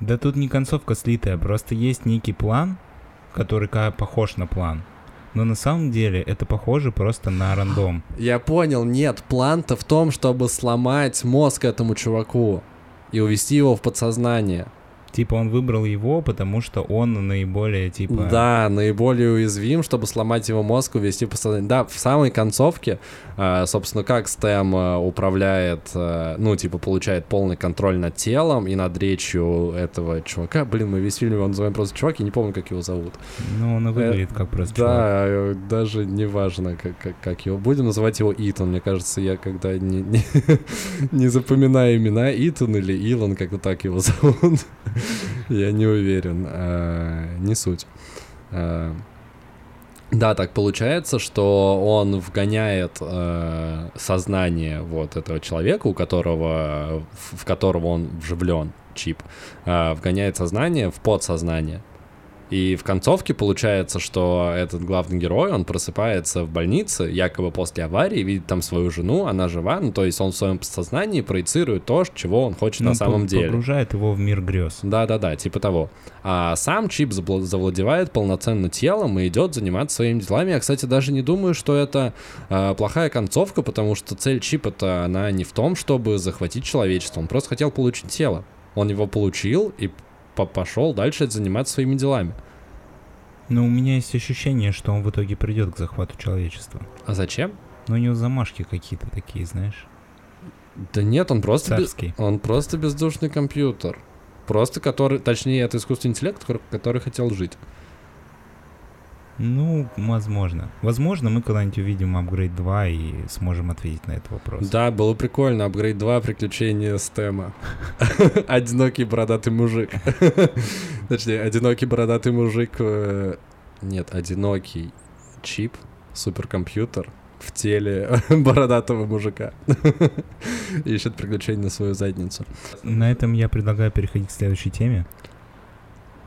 Да тут не концовка слитая, просто есть некий план, который похож на план. Но на самом деле это похоже просто на рандом. Я понял, нет, план-то в том, чтобы сломать мозг этому чуваку и увести его в подсознание. Типа он выбрал его, потому что он наиболее, типа... Да, наиболее уязвим, чтобы сломать его мозг, увести в подсознание. Да, в самой концовке, э, собственно, как Стэм э, управляет, э, ну, типа, получает полный контроль над телом и над речью этого чувака. Блин, мы весь фильм его называем просто чувак, я не помню, как его зовут. Ну, он и выглядит как просто чувак. Да, э, даже не важно, как, как, как его. Будем называть его Итан. Мне кажется, я когда не, не, не запоминаю имена Итан или Илон, как-то так его зовут. я не уверен. А, не суть. А, да, так получается, что он вгоняет э, сознание вот этого человека, у которого, в, которого он вживлен чип, э, вгоняет сознание в подсознание. И в концовке получается, что этот главный герой, он просыпается в больнице, якобы после аварии, видит там свою жену, она жива, ну то есть он в своем сознании проецирует то, чего он хочет Ну, на самом по- деле. Погружает его в мир грез. Да-да-да, типа того. А сам чип завладевает полноценно телом и идет заниматься своими делами. Я, кстати, даже не думаю, что это э, плохая концовка, потому что цель чипа-то, она не в том, чтобы захватить человечество. Он просто хотел получить тело. Он его получил и пошел дальше заниматься своими делами. Но у меня есть ощущение, что он в итоге придет к захвату человечества. А зачем? Но у него замашки какие-то такие, знаешь, Да нет, он просто, без- царские. он просто бездушный компьютер. Просто который, точнее, это искусственный интеллект, который хотел жить. Ну, возможно. Возможно, мы когда-нибудь увидим апгрейд 2 и сможем ответить на этот вопрос. Да, было прикольно. Апгрейд 2, приключения Стема. Одинокий бородатый мужик. Точнее, одинокий бородатый мужик... э, Нет, одинокий чип, суперкомпьютер в теле бородатого мужика. Ищет приключения на свою задницу. На этом я предлагаю переходить к следующей теме.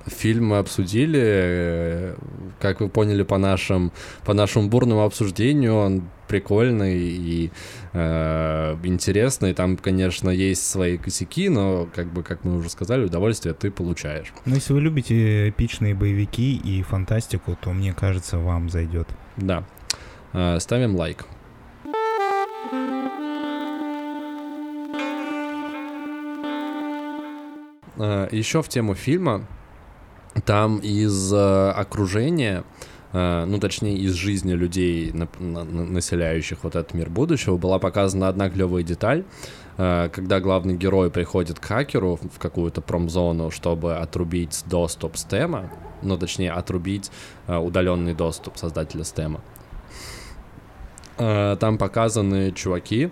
Фильм мы обсудили, э, как вы поняли по нашим по нашему бурному обсуждению, он прикольный и э, интересный. Там, конечно, есть свои косяки, но как бы, как мы уже сказали, удовольствие ты получаешь. Но если вы любите эпичные боевики и фантастику, то мне кажется, вам зайдет. Да. Э, ставим лайк. Еще в тему фильма, там из э, окружения, э, ну точнее из жизни людей, на- на- на- населяющих вот этот мир будущего, была показана одна клевая деталь, э, когда главный герой приходит к хакеру в какую-то промзону, чтобы отрубить доступ стема, ну точнее отрубить э, удаленный доступ создателя стема. Э, Там показаны чуваки,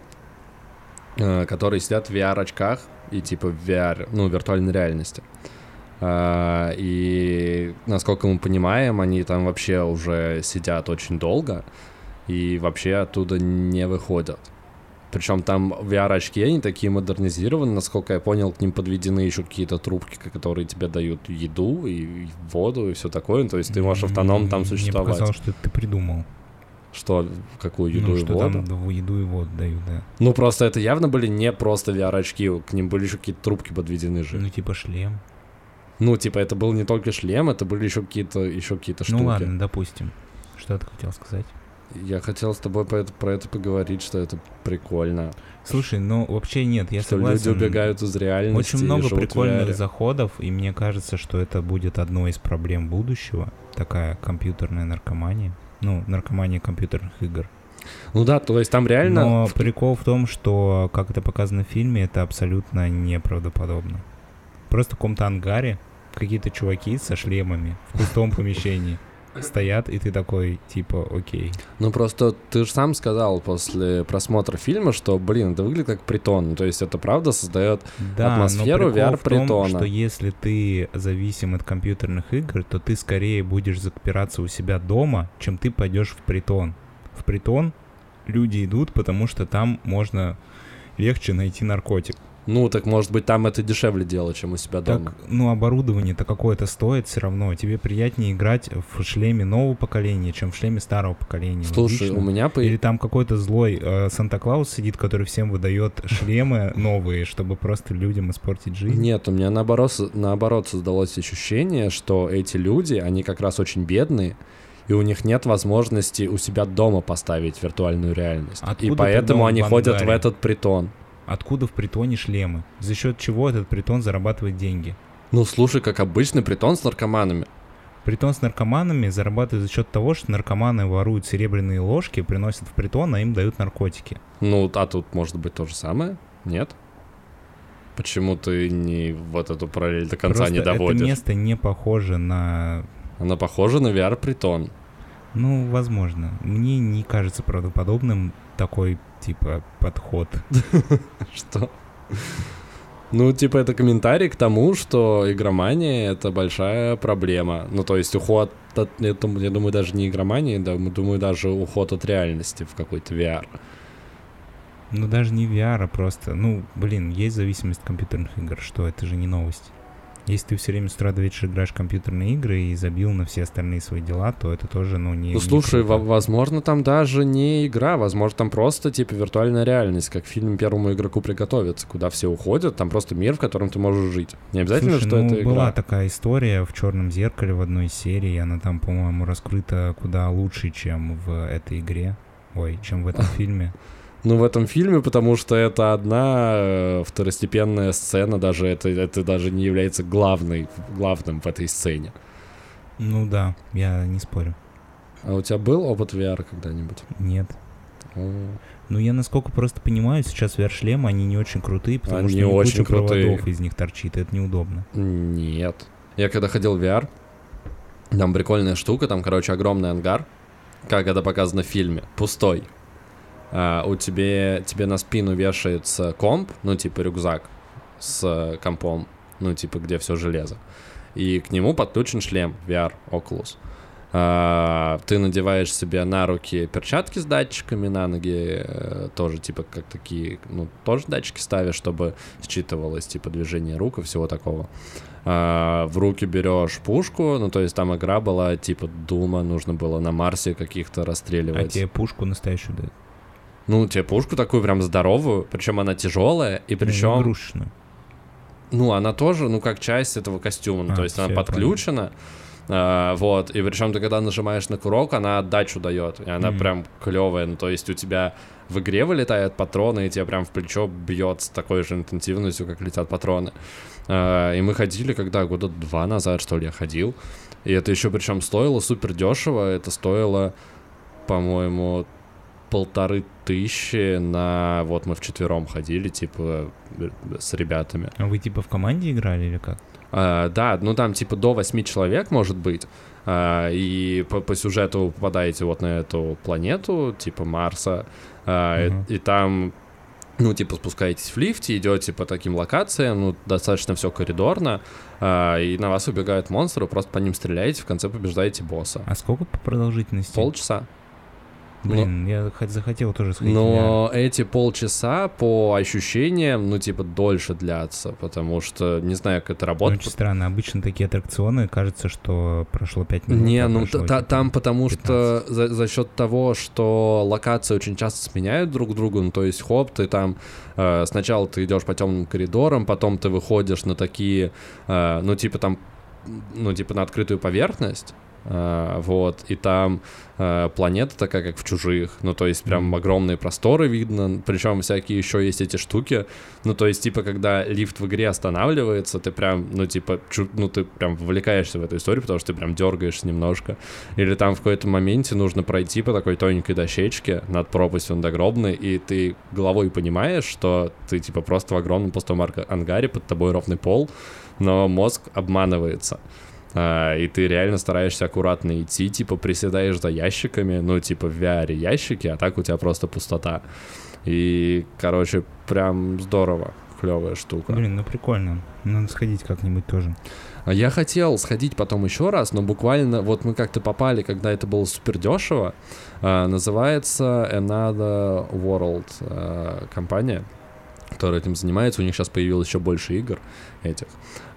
э, которые сидят в VR-очках и типа VR, ну, виртуальной реальности. А, и насколько мы понимаем, они там вообще уже сидят очень долго и вообще оттуда не выходят. Причем там VR-очки, они такие модернизированы, насколько я понял, к ним подведены еще какие-то трубки, которые тебе дают еду и воду и все такое. То есть ты можешь автономно там Мне существовать. показалось, что ты придумал. Что, какую еду ну, и что воду? там еду и воду дают, да. Ну просто это явно были не просто VR-очки, к ним были еще какие-то трубки подведены же. Ну, типа шлем. Ну, типа, это был не только шлем, это были еще какие-то еще какие-то штуки. Ну ладно, допустим. Что ты хотел сказать? Я хотел с тобой про это, про это поговорить, что это прикольно. Слушай, ну вообще нет, я что согласен. люди убегают из реальности. Очень много прикольных заходов, и мне кажется, что это будет одной из проблем будущего. Такая компьютерная наркомания. Ну, наркомания компьютерных игр. Ну да, то есть там реально... Но прикол в том, что, как это показано в фильме, это абсолютно неправдоподобно. Просто в каком-то ангаре какие-то чуваки со шлемами в пустом помещении стоят, и ты такой, типа, окей. Ну просто ты же сам сказал после просмотра фильма, что, блин, это выглядит как притон. То есть это правда создает... Да, Атмосферу VR-притона. что если ты зависим от компьютерных игр, то ты скорее будешь запираться у себя дома, чем ты пойдешь в притон. В притон люди идут, потому что там можно легче найти наркотик. Ну, так может быть там это дешевле делать, чем у себя дома. Так, ну, оборудование-то какое-то стоит все равно. Тебе приятнее играть в шлеме нового поколения, чем в шлеме старого поколения. Слушай, Логично? у меня по... Или там какой-то злой э, Санта-Клаус сидит, который всем выдает шлемы новые, чтобы просто людям испортить жизнь. Нет, у меня наоборот, наоборот создалось ощущение, что эти люди, они как раз очень бедные, и у них нет возможности у себя дома поставить виртуальную реальность. Откуда и поэтому они ходят в этот притон. Откуда в притоне шлемы? За счет чего этот притон зарабатывает деньги? Ну, слушай, как обычный притон с наркоманами. Притон с наркоманами зарабатывает за счет того, что наркоманы воруют серебряные ложки, приносят в притон, а им дают наркотики. Ну, а тут может быть то же самое? Нет? Почему ты не вот эту параллель до конца Просто не доводишь? это место не похоже на... Она похожа на VR-притон. Ну, возможно. Мне не кажется правдоподобным такой, типа, подход. Что? Ну, типа, это комментарий к тому, что игромания — это большая проблема. Ну, то есть уход от... Я думаю, даже не игромания, да, мы- думаю, даже уход от реальности в какой-то VR. Ну, даже не VR, а просто... Ну, блин, есть зависимость от компьютерных игр. Что, это же не новость. Если ты все время с утра до вечера играешь в компьютерные игры и забил на все остальные свои дела, то это тоже, ну, не... Ну, не слушай, круто. во- возможно, там даже не игра, возможно, там просто, типа, виртуальная реальность, как фильм «Первому игроку приготовиться», куда все уходят, там просто мир, в котором ты можешь жить. Не обязательно, Слушай, что ну, это игра. была такая история в Черном зеркале в одной серии. Она там, по-моему, раскрыта куда лучше, чем в этой игре. Ой, чем в этом фильме. Ну, в этом фильме, потому что это одна э, второстепенная сцена, даже это, это даже не является главной, главным в этой сцене. Ну да, я не спорю. А у тебя был опыт VR когда-нибудь? Нет. О, Ну, я насколько просто понимаю, сейчас VR-шлемы, они не очень крутые, потому Они что ну, очень куча крутые. проводов из них торчит, и это неудобно. Нет. Я когда ходил в VR, там прикольная штука, там, короче, огромный ангар, как это показано в фильме, пустой. А, у тебе, тебе на спину вешается комп, ну, типа рюкзак с э, компом, ну, типа, где все железо. И к нему подключен шлем VR Oculus. А, ты надеваешь себе на руки перчатки с датчиками, на ноги э, тоже, типа, как такие, ну, тоже датчики ставишь, чтобы считывалось, типа, движение рук и всего такого. А, в руки берешь пушку, ну, то есть там игра была, типа, Дума, нужно было на Марсе каких-то А расстреливать. тебе пушку настоящую дают? Ну, тебе пушку такую прям здоровую, причем она тяжелая, и Ну, причем, игрушечную. ну, она тоже, ну, как часть этого костюма, ну, А, то есть она подключена, а, вот, и причем ты когда нажимаешь на курок, она отдачу дает, и она Мгм. прям клевая, ну, то есть у тебя в игре вылетают патроны, и тебе прям в плечо бьет с такой же интенсивностью, как летят патроны. А, и мы ходили, когда года два назад, что ли, я ходил, и это еще причем стоило супер дешево, это стоило, по-моему, полторы тысячи на... Вот мы вчетвером ходили, типа, э, с ребятами. А вы типа в команде играли или как? А, да, ну там типа до восьми человек может быть. А, и по, по сюжету вы попадаете вот на эту планету, типа Марса. а, и- Мгм. и, там ну, типа, спускаетесь в лифте, идете по таким локациям, ну, достаточно все коридорно, а, и на вас убегают монстры, вы просто по ним стреляете, в конце побеждаете босса. А сколько по продолжительности? Полчаса. Блин, я хоть захотел тоже сходить. Но эти полчаса по ощущениям, ну, типа, дольше длятся, потому что не знаю, как это VR. работает. Очень странно. Обычно такие аттракционы, кажется, что прошло 5 минут. Не, а ну прошло, та- типа, там потому что за, за счет того, что локации очень часто сменяют друг друга, ну то есть хоп, ты там э, сначала ты идешь по темным коридорам, потом ты выходишь на такие, э, ну типа там, ну типа на открытую поверхность, вот, и там э, планета такая, как в чужих, ну то есть прям огромные просторы видно, причем всякие еще есть эти штуки, ну то есть типа когда лифт в игре останавливается, ты прям, ну типа, чу- ну ты прям вовлекаешься в эту историю, потому что ты прям дергаешься немножко, или там в какой-то моменте нужно пройти по такой тоненькой дощечке над пропастью надгробной, и ты головой понимаешь, что ты типа просто в огромном пустом ангаре, под тобой ровный пол, но мозг обманывается. А, и ты реально стараешься аккуратно идти, типа приседаешь за ящиками, ну типа в VR ящики, а так у тебя просто пустота. И, короче, прям здорово, клевая штука. Блин, ну прикольно. Надо сходить как-нибудь тоже. А Я хотел сходить потом еще раз, но буквально вот мы как-то попали, когда это было супер дешево. А, называется Another World а, компания, которая этим занимается. У них сейчас появилось еще больше игр этих.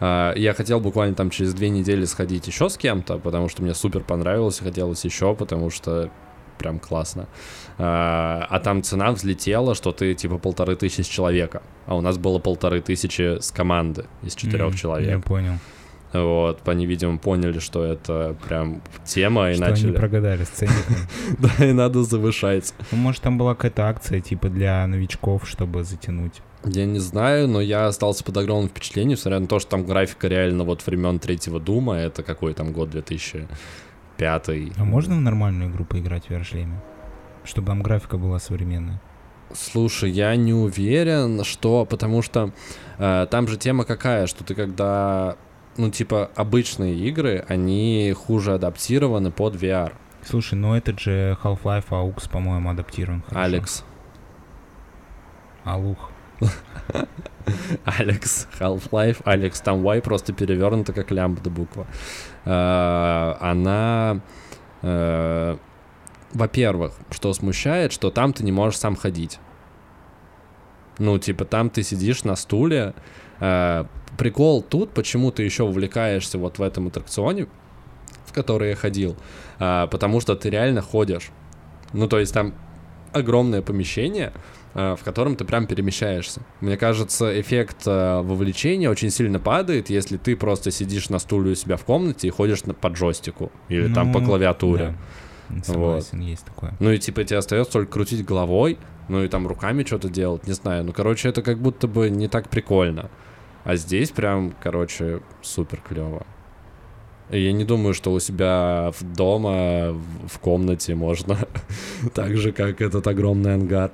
А, я хотел буквально там через две недели сходить еще с кем-то, потому что мне супер понравилось, и хотелось еще, потому что прям классно. А, а там цена взлетела, что ты типа полторы тысячи с человека, а у нас было полторы тысячи с команды из четырех М, человек. Я понял. Вот, они, видимо, поняли, что это прям тема, и что начали... они прогадали с ценником. Да, и надо завышать. Ну, может, там была какая-то акция, типа, для новичков, чтобы затянуть. Я не знаю, но я остался под огромным впечатлением, несмотря на то, что там графика реально вот времен третьего Дума, это какой там год 2005 А можно в нормальную игру поиграть в VR-шлеме? Чтобы там графика была современная. Слушай, я не уверен, что... Потому что э, там же тема какая, что ты когда... Ну, типа, обычные игры, они хуже адаптированы под VR. Слушай, ну этот же Half-Life AUX, по-моему, адаптирован хорошо. Алекс. Алух. Алекс, Half-Life, Алекс, там Y просто перевернута как лямбда буква. Э, Она, э, во-первых, что смущает, что там ты не можешь сам ходить. Ну, типа, там ты сидишь на стуле. Э, Прикол тут, почему ты еще увлекаешься вот в этом аттракционе, в который я ходил, э, потому что ты реально ходишь. Ну, то есть там огромное помещение, в котором ты прям перемещаешься. Мне кажется, эффект э, вовлечения очень сильно падает, если ты просто сидишь на стуле у себя в комнате и ходишь на, по джойстику или там по Ну, клавиатуре. да. Согласен, есть такое. Ну и типа тебе остается только крутить головой, ну и там руками что-то делать, не знаю. Ну, короче, это как будто бы не так прикольно. А здесь прям, короче, супер клево. Я не думаю, что у себя в дома, в комнате можно так же, как этот огромный ангар.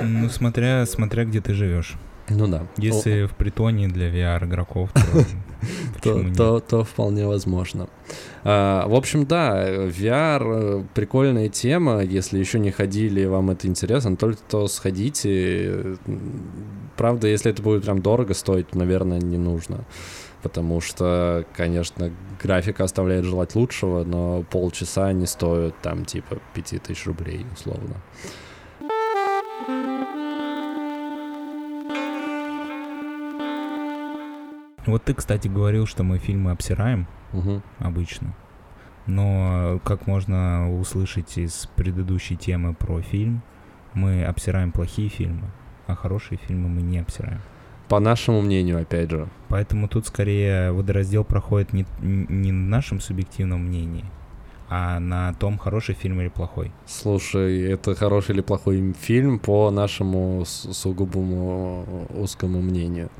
Ну, смотря, смотря где ты живешь. Ну да. Если в притоне для VR-игроков, то то, то, вполне возможно. А, в общем, да, VR э, прикольная тема. Если еще не ходили, вам это интересно, только то сходите. Правда, если это будет прям дорого стоить, наверное, не нужно. Потому что, конечно, графика оставляет желать лучшего, но полчаса не стоит там типа 5000 рублей, условно. Вот ты, кстати, говорил, что мы фильмы обсираем Мгм. обычно. Но, как можно услышать из предыдущей темы про фильм, мы обсираем плохие фильмы, а хорошие фильмы мы не обсираем. По нашему мнению, опять же. Поэтому тут скорее водораздел проходит не, не на нашем субъективном мнении, а на том, хороший фильм или плохой. Слушай, это хороший или плохой фильм по нашему сугубому узкому мнению.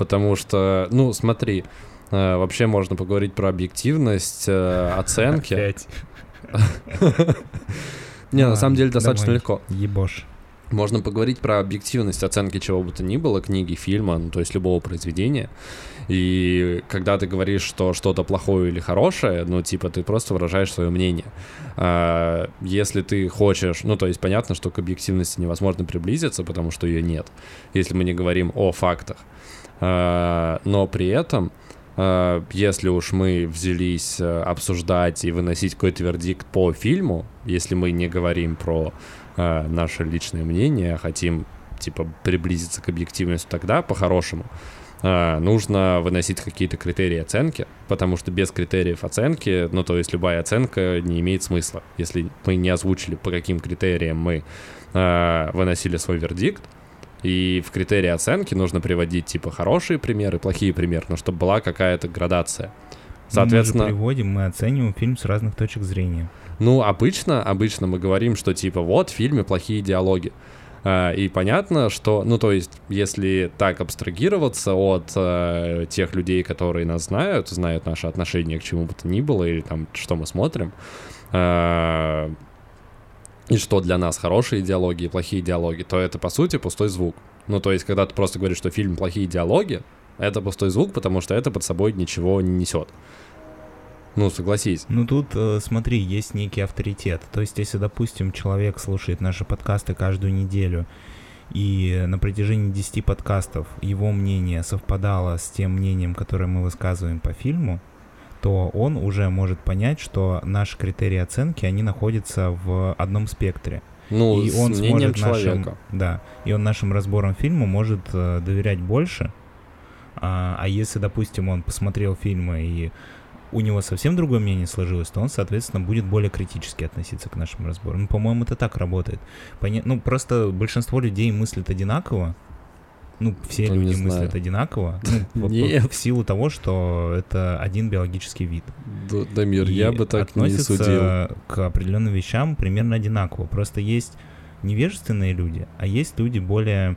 Потому что, ну, смотри, э, вообще можно поговорить про объективность э, оценки. Опять. Не, на самом деле достаточно легко. Ебошь. Можно поговорить про объективность оценки чего бы то ни было, книги, фильма, ну, то есть любого произведения. И когда ты говоришь, что что-то плохое или хорошее, ну, типа, ты просто выражаешь свое мнение. А, если ты хочешь, ну, то есть понятно, что к объективности невозможно приблизиться, потому что ее нет, если мы не говорим о фактах. А, но при этом а, если уж мы взялись э, обсуждать и выносить какой-то вердикт по фильму, если мы не говорим про э, наше личное мнение, а хотим типа приблизиться к объективности, тогда по-хорошему э, нужно выносить какие-то критерии оценки, потому что без критериев оценки, ну то есть любая оценка не имеет смысла. Если мы не озвучили, по каким критериям мы э, выносили свой вердикт, и в критерии оценки нужно приводить типа хорошие примеры, плохие примеры, но чтобы была какая-то градация. Соответственно, Мы приводим, мы оцениваем фильм с разных точек зрения. ну, обычно, обычно мы говорим, что типа вот в фильме плохие диалоги. А, И понятно, что, ну, то есть, если так абстрагироваться от э, тех людей, которые нас знают, знают наше отношение к чему бы то ни было, или там, что мы смотрим, э, и что для нас хорошие диалоги и плохие диалоги, то это, по сути, пустой звук. Ну, то есть, когда ты просто говоришь, что фильм плохие диалоги, это пустой звук, потому что это под собой ничего не несет. Ну, согласись. Ну тут, э, смотри, есть некий авторитет. То есть, если, допустим, человек слушает наши подкасты каждую неделю, и на протяжении 10 подкастов его мнение совпадало с тем мнением, которое мы высказываем по фильму, то он уже может понять, что наши критерии оценки, они находятся в одном спектре. Ну, и он сможет нашим, человека. да, и он нашим разбором фильма может э, доверять больше. А, а если, допустим, он посмотрел фильмы и у него совсем другое мнение сложилось, то он, соответственно, будет более критически относиться к нашим разборам. Ну, по-моему, это так работает. Поня- Ну, просто большинство людей мыслят одинаково. Ну, все Ну, люди мыслят одинаково. Ну, Нет. в силу того, что это один биологический вид. Д- Дамир, И я бы так не судил. к определенным вещам примерно одинаково. Просто есть невежественные люди, а есть люди более,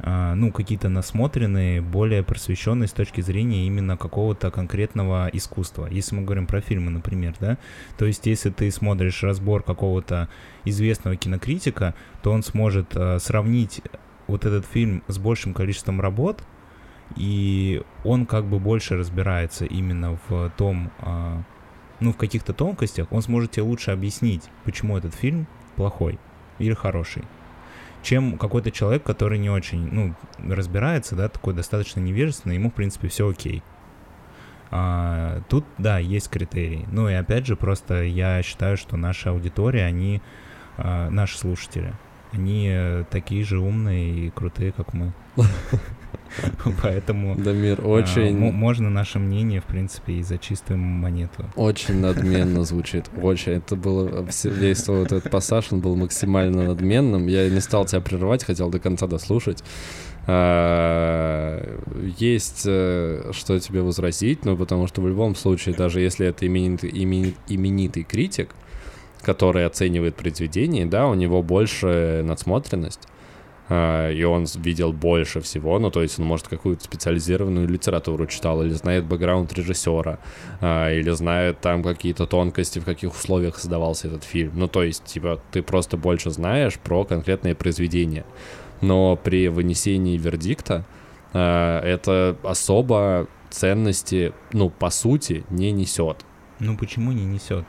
а, ну, какие-то насмотренные, более просвещенные с точки зрения именно какого-то конкретного искусства. Если мы говорим про фильмы, например, да, то есть если ты смотришь разбор какого-то известного кинокритика, то он сможет а, сравнить вот этот фильм с большим количеством работ, и он как бы больше разбирается именно в том, а, ну, в каких-то тонкостях, он сможет тебе лучше объяснить, почему этот фильм плохой или хороший, чем какой-то человек, который не очень, ну, разбирается, да, такой достаточно невежественный, ему, в принципе, все окей. А, тут, да, есть критерии. Ну и опять же, просто я считаю, что наша аудитория, они, а, наши слушатели, они э, такие же умные и крутые, как мы. Поэтому Дамир, а, очень, мо- можно наше мнение, в принципе, и за чистую монету. очень надменно звучит. Очень. Это было все- весь вот этот пассаж, он был максимально надменным. Я не стал тебя прерывать, хотел до конца дослушать. А, Есть э, что тебе возразить, ну, потому что в любом случае, даже если это именитый, имени- именитый критик, который оценивает произведение, да, у него больше надсмотренность, а, и он видел больше всего, ну, то есть он, может, какую-то специализированную литературу читал, или знает бэкграунд режиссера, а, или знает там какие-то тонкости, в каких условиях создавался этот фильм. Ну, то есть, типа, ты просто больше знаешь про конкретное произведение. Но при вынесении вердикта а, это особо ценности, ну, по сути, не несет. Ну почему не несет?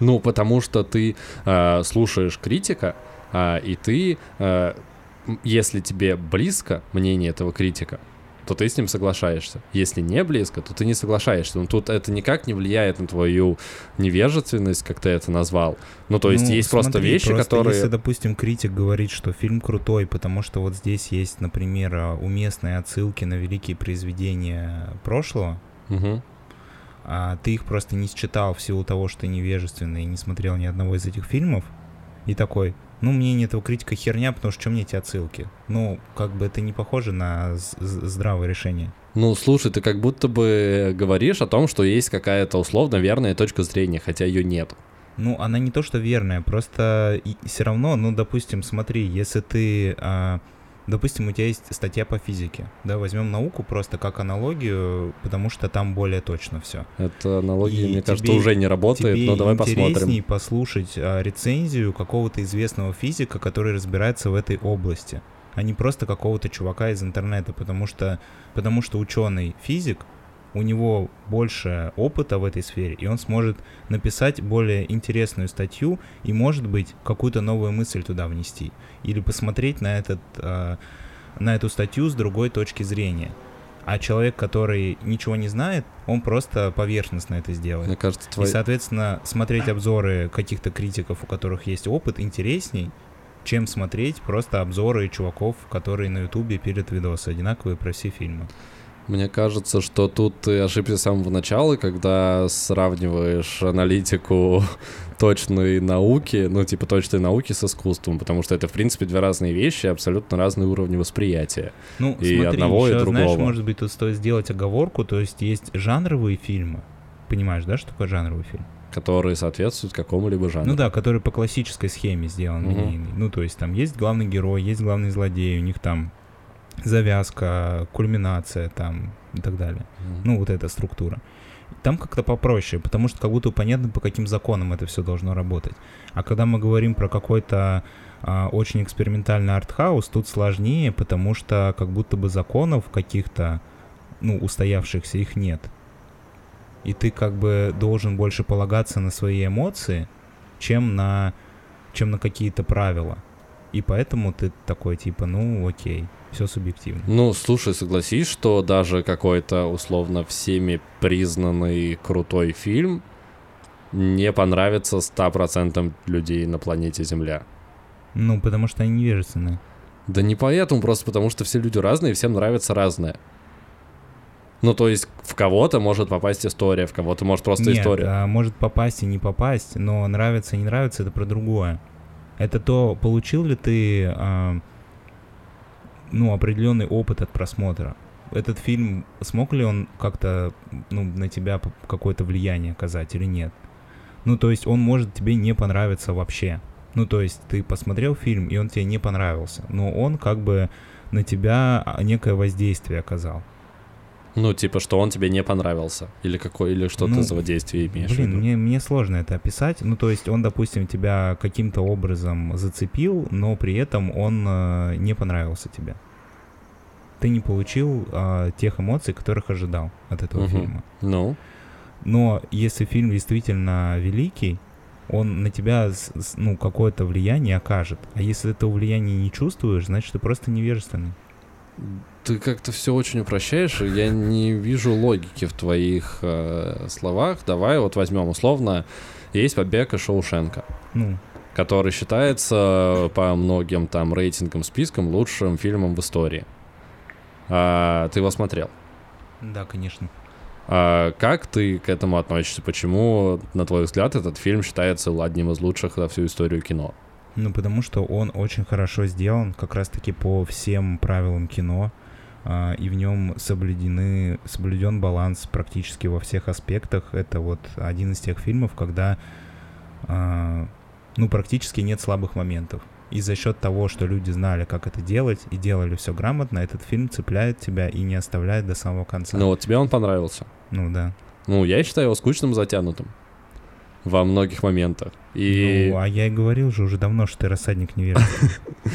Ну, потому что ты э, слушаешь критика, а, и ты, э, если тебе близко мнение этого критика, то ты с ним соглашаешься. Если не близко, то ты не соглашаешься. Ну, тут это никак не влияет на твою невежественность, как ты это назвал. Ну, то есть Ну, есть просто смотри, вещи, просто которые... Если, допустим, критик говорит, что фильм крутой, потому что вот здесь есть, например, уместные отсылки на великие произведения прошлого, Мгм. А ты их просто не считал в силу того, что ты невежественный и не смотрел ни одного из этих фильмов, и такой, ну, мнение этого критика херня, потому что что мне эти отсылки? Ну, как бы это не похоже на здравое решение. Ну, слушай, ты как будто бы говоришь о том, что есть какая-то условно верная точка зрения, хотя ее нет. Ну, она не то, что верная, просто все равно, ну, допустим, смотри, если ты, а, допустим, у тебя есть статья по физике, да, возьмем науку просто как аналогию, потому что там более точно все. Это аналогия, И мне кажется, тебе- уже не работает, Тебе но давай посмотрим. послушать а, рецензию какого-то известного физика, который разбирается в этой области, а не просто какого-то чувака из интернета, потому что, потому что ученый физик, у него больше опыта в этой сфере, и он сможет написать более интересную статью и, может быть, какую-то новую мысль туда внести. Или посмотреть на, этот, а, на эту статью с другой точки зрения. А человек, который ничего не знает, он просто поверхностно это сделает. Мне кажется, И, твой... соответственно, смотреть обзоры каких-то критиков, у которых есть опыт, интересней, чем смотреть просто обзоры чуваков, которые на Ютубе пилят видосы, одинаковые про все фильмы. Мне кажется, что тут ты ошибся с самого начала, когда сравниваешь аналитику точной науки, ну, типа точной науки с искусством, потому что это, в принципе, две разные вещи, абсолютно разные уровни восприятия. Ну, И смотри, одного, и ещё, знаешь, другого. может быть, тут стоит сделать оговорку, то есть есть жанровые фильмы, понимаешь, да, что такое жанровый фильм? которые соответствуют какому-либо жанру. Ну да, который по классической схеме сделан, Мгм. линейный. Ну, то есть там есть главный герой, есть главный злодей, у них там завязка, кульминация там и так далее. Мгм. Ну, вот эта структура. Там как-то попроще, потому что как будто понятно, по каким законам это все должно работать. А когда мы говорим про какой-то а, очень экспериментальный артхаус, тут сложнее, потому что как будто бы законов каких-то, ну, устоявшихся их нет. И ты как бы должен больше полагаться на свои эмоции, чем на, чем на какие-то правила. И поэтому ты такой типа, ну, окей, все субъективно. Ну, слушай, согласись, что даже какой-то условно всеми признанный крутой фильм не понравится 100% людей на планете Земля. Ну, потому что они невежественные. Да не поэтому, просто потому что все люди разные, и всем нравится разное. Ну, то есть в кого-то может попасть история, в кого-то может просто Нет, история. а, может попасть и не попасть, но нравится и не нравится, это про другое. Это то, получил ли ты а, ну, определенный опыт от просмотра. Этот фильм, смог ли он как-то ну, на тебя какое-то влияние оказать или нет? Ну, то есть он может тебе не понравиться вообще. Ну, то есть ты посмотрел фильм, и он тебе не понравился, но он как бы на тебя а, некое воздействие оказал. Ну, типа, что он тебе не понравился. Или какой, или что Ну, ты за воздействие имеешь в Блин, виду? мне, мне сложно это описать. Ну, то есть он, допустим, тебя каким-то образом зацепил, но при этом он э, не понравился тебе. Ты не получил э, тех эмоций, которых ожидал от этого Мгм. фильма. Ну, Но если фильм действительно великий, он на тебя ну, какое-то влияние окажет. А если ты этого влияния не чувствуешь, значит, ты просто невежественный. Ты как-то все очень упрощаешь, и я не вижу логики в твоих э, словах. Давай вот возьмем условно, есть «Побег из Шоушенка», Ну, который считается по многим там рейтингам, спискам лучшим фильмом в истории. А, ты его смотрел? да, конечно. А как ты к этому относишься? Почему, на твой взгляд, этот фильм считается одним из лучших за всю историю кино? Ну, потому что он очень хорошо сделан, как раз-таки по всем правилам кино, и в нем соблюдены, соблюден баланс практически во всех аспектах. Это вот один из тех фильмов, когда, а, ну, практически нет слабых моментов. И за счет того, что люди знали, как это делать, и делали все грамотно, этот фильм цепляет тебя и не оставляет до самого конца. Ну вот тебе он понравился. Ну, да. Ну, я считаю его скучным, затянутым. Во многих моментах. И... Ну, а я и говорил же уже давно, что ты рассадник невежества.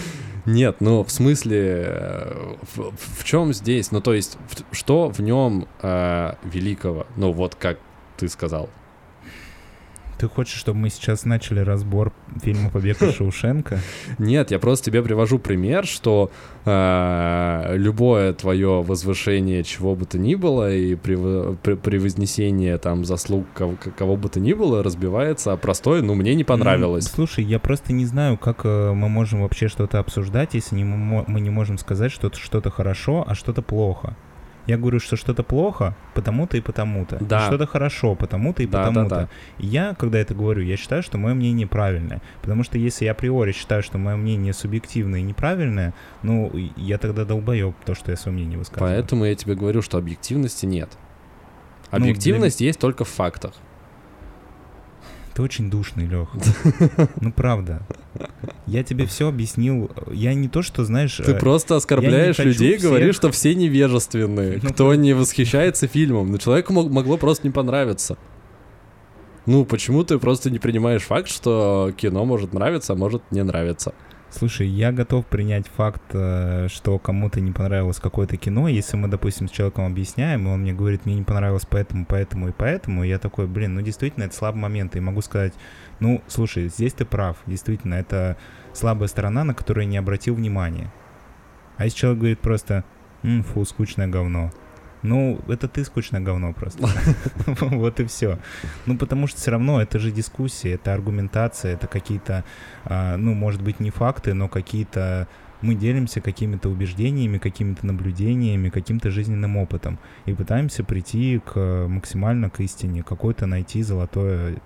Нет, ну в смысле, э, в, чем здесь? Ну то есть, в- что в нем э, великого? Ну вот как ты сказал. Ты хочешь, чтобы мы сейчас начали разбор фильма «Побег из Шоушенка»? Нет, я просто тебе привожу пример, что э, любое твое возвышение чего бы то ни было и прев- превознесение там заслуг кого, кого бы то ни было разбивается, а простое, ну мне не Ну, понравилось. слушай, я просто не знаю, как э, мы можем вообще что-то обсуждать, если не, мы не можем сказать, что что-то хорошо, а что-то плохо. Я говорю, что что-то плохо, потому-то и потому-то. И Да. Что-то хорошо, потому-то и Да, да, потому-то. да. И Я, когда это говорю, я считаю, что мое мнение правильное. Потому что если я априори считаю, что мое мнение субъективное и неправильное, ну, я тогда долбоеб, то, что я свое мнение высказываю. Поэтому я тебе говорю, что объективности нет. Ну, для Объективность есть только в фактах. Ты очень душный, Лех. Ну, правда. Я тебе все объяснил. Я не то, что, знаешь... Ты э, просто оскорбляешь людей, всех- говоришь, что все невежественные, Ну, кто не восхищается фильмом. Но человеку мог- могло просто не понравиться. Ну, почему ты просто не принимаешь факт, что кино может нравиться, а может не нравиться? Слушай, я готов принять факт, э, что кому-то не понравилось какое-то кино. Если мы, допустим, с человеком объясняем, и он мне говорит, мне не понравилось поэтому, поэтому и поэтому, и я такой, блин, ну действительно, это слабый момент. И могу сказать, ну, слушай, здесь ты прав. Действительно, это слабая сторона, на которую я не обратил внимания. А если человек говорит просто, «М, фу, скучное говно. Ну, это ты скучное говно просто. Вот и все. Ну, потому что все равно это же дискуссия, это аргументация, это какие-то, а, ну, может быть, не факты, но какие-то... Мы делимся какими-то убеждениями, какими-то наблюдениями, каким-то жизненным опытом и пытаемся прийти к максимально к истине, какое-то найти золотое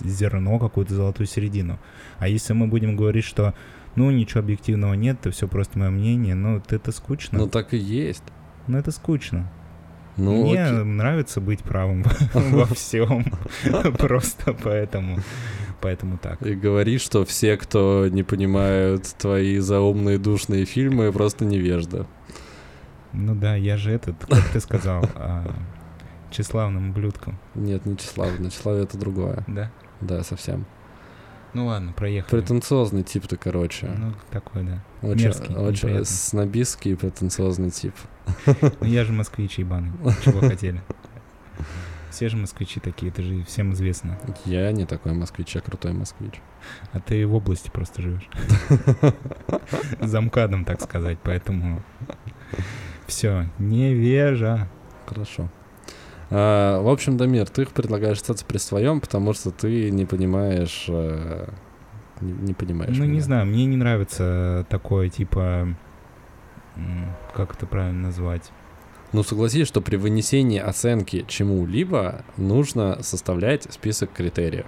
зерно, какую-то золотую середину. А если мы будем говорить, что ну, ничего объективного нет, это все просто мое мнение, ну, это скучно. Ну, так и есть. Ну, это скучно. Ну, Мне окей. нравится быть правым во всем. Просто поэтому. Поэтому так. И говори, что все, кто не понимают твои заумные душные фильмы, просто невежда. Ну да, я же этот, как ты сказал, а, тщеславным ублюдком, Нет, не Числав. На Числаве это другое. да? Да, совсем. Ну ладно, проехали. Претенциозный тип ты, короче. Ну, такой, да. Очень, мерзкий, очень неприятный. снобистский и претенциозный тип. Ну, я же москвич ебаный. Чего хотели? Все же москвичи такие, это же всем известно. Я не такой москвич, я крутой москвич. А ты в области просто живешь. Замкадом, так сказать, поэтому... Все, невежа. Хорошо. А, в общем, Дамир, ты предлагаешь остаться при своем, потому что ты не понимаешь... э, не, не понимаешь. Ну, не меня. знаю, мне не нравится такое, типа... Как это правильно назвать? Ну, согласись, что при вынесении оценки чему-либо нужно составлять список критериев.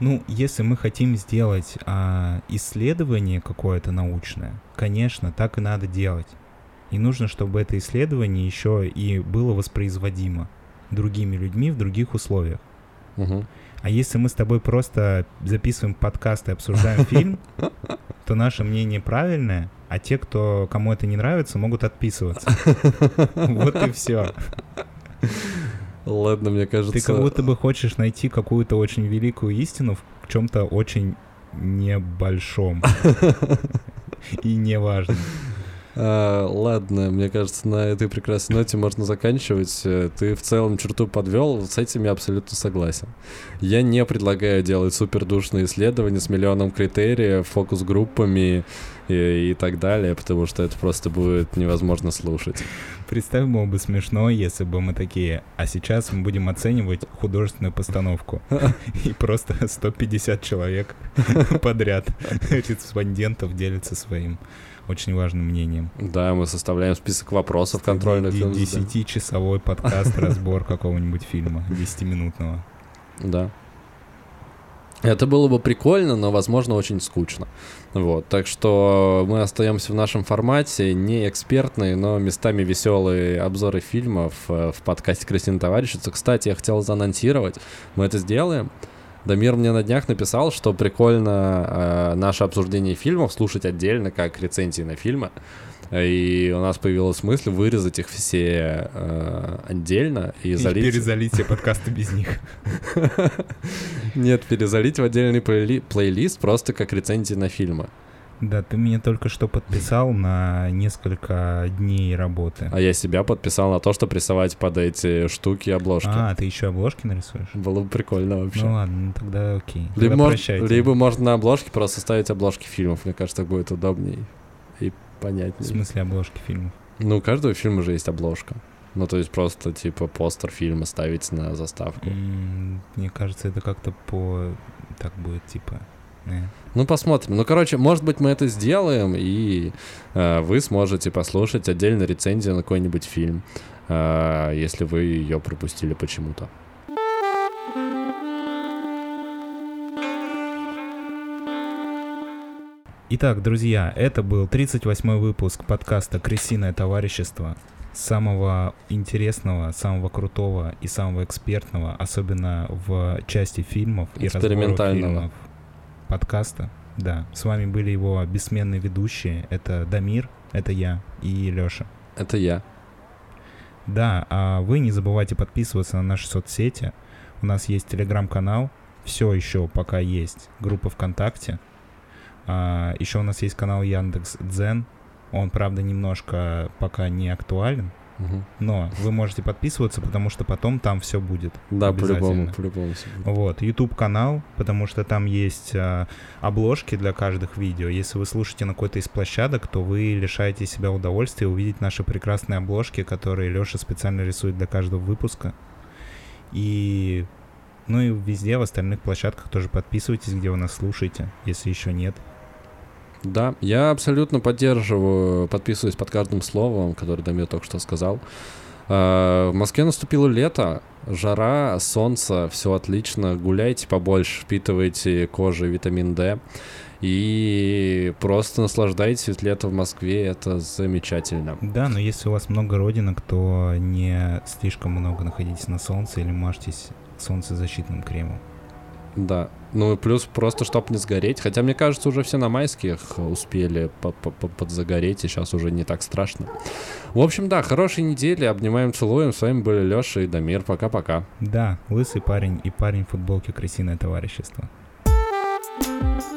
Ну, если мы хотим сделать а, исследование какое-то научное, конечно, так и надо делать. И нужно, чтобы это исследование еще и было воспроизводимо другими людьми в других условиях. Мгм. А если мы с тобой просто записываем подкаст и обсуждаем фильм, то наше мнение правильное, а те, кто кому это не нравится, могут отписываться. Вот и все. Ладно, мне кажется... Ты как будто бы хочешь найти какую-то очень великую истину в чем-то очень небольшом и неважном. А, ладно, мне кажется, на этой прекрасной ноте можно заканчивать. Э, Ты в целом черту подвел, с этим я абсолютно согласен. Я не предлагаю делать супердушные исследования с миллионом критериев, фокус-группами и, и так далее, потому что это просто будет невозможно слушать. Представь, было бы смешно, если бы мы такие, а сейчас мы будем оценивать художественную постановку. И просто 150 человек подряд респондентов делятся своим очень важным мнением. Да, мы составляем список вопросов контрольных. Десятичасовой подкаст, разбор какого-нибудь фильма, 10-минутного. Да. Это было бы прикольно, но, возможно, очень скучно. Вот, так что мы остаемся в нашем формате, не экспертные, но местами веселые обзоры фильмов э, в подкасте «Красивая товарищица». Кстати, я хотел заанонсировать, мы это сделаем. Дамир мне на днях написал, что прикольно э, наше обсуждение фильмов слушать отдельно, как рецензии на фильмы. И у нас появилась мысль вырезать их все э, отдельно и, И залить... перезалить все подкасты без них. Нет, перезалить в отдельный плейли- плейлист просто как рецензии на фильмы. Да, ты меня только что подписал на несколько дней работы. А я себя подписал на то, что прессовать под эти штуки обложки. А, ты еще обложки нарисуешь? Было бы прикольно вообще. Ну ладно, ну тогда окей. либо, Тогда может, либо можно на обложке просто ставить обложки фильмов. Мне кажется, так будет удобней и В понятнее. смысле обложки фильмов? Ну, у каждого фильма же есть обложка. Ну, то есть просто, типа, постер фильма ставить на заставку. Мне кажется, это как-то по... Так будет, типа... Ну, посмотрим. Ну, короче, может быть, мы это сделаем, и э, вы сможете послушать отдельно рецензию на какой-нибудь фильм, э, если вы ее пропустили почему-то. Итак, друзья, это был 38-й выпуск подкаста «Крысиное товарищество». Самого интересного, самого крутого и самого экспертного, особенно в части фильмов и Экспериментального. фильмов подкаста. Да, с вами были его бессменные ведущие. Это Дамир, это я и Лёша. Это я. Да, а вы не забывайте подписываться на наши соцсети. У нас есть телеграм-канал, все еще пока есть, группа ВКонтакте. А, еще у нас есть канал Яндекс Дзен. Он, правда, немножко пока не актуален, Но вы можете подписываться, потому что потом там все будет. Да, по-любому, по-любому. Вот, YouTube канал, потому что там есть а, обложки для каждых видео. Если вы слушаете на какой-то из площадок, то вы лишаете себя удовольствия увидеть наши прекрасные обложки, которые Леша специально рисует для каждого выпуска. И ну и везде в остальных площадках тоже подписывайтесь, где вы нас слушаете, если еще нет. Да, я абсолютно поддерживаю, подписываюсь под каждым словом, которое Дамир только что сказал. А, В Москве наступило лето, жара, солнце, все отлично. Гуляйте побольше, впитывайте кожей витамин D. И просто наслаждайтесь, ведь лето в Москве это замечательно. Да, но если у вас много родинок, то не слишком много находитесь на солнце или мажьтесь солнцезащитным кремом. Да. Ну и плюс просто, чтоб не сгореть. Хотя, мне кажется, уже все на майских успели по- по- по- подзагореть, и сейчас уже не так страшно. В общем, да, хорошей недели. Обнимаем, целуем. С вами были Леша и Дамир. Пока-пока. Да, лысый парень и парень в футболке крысиное товарищество. Thank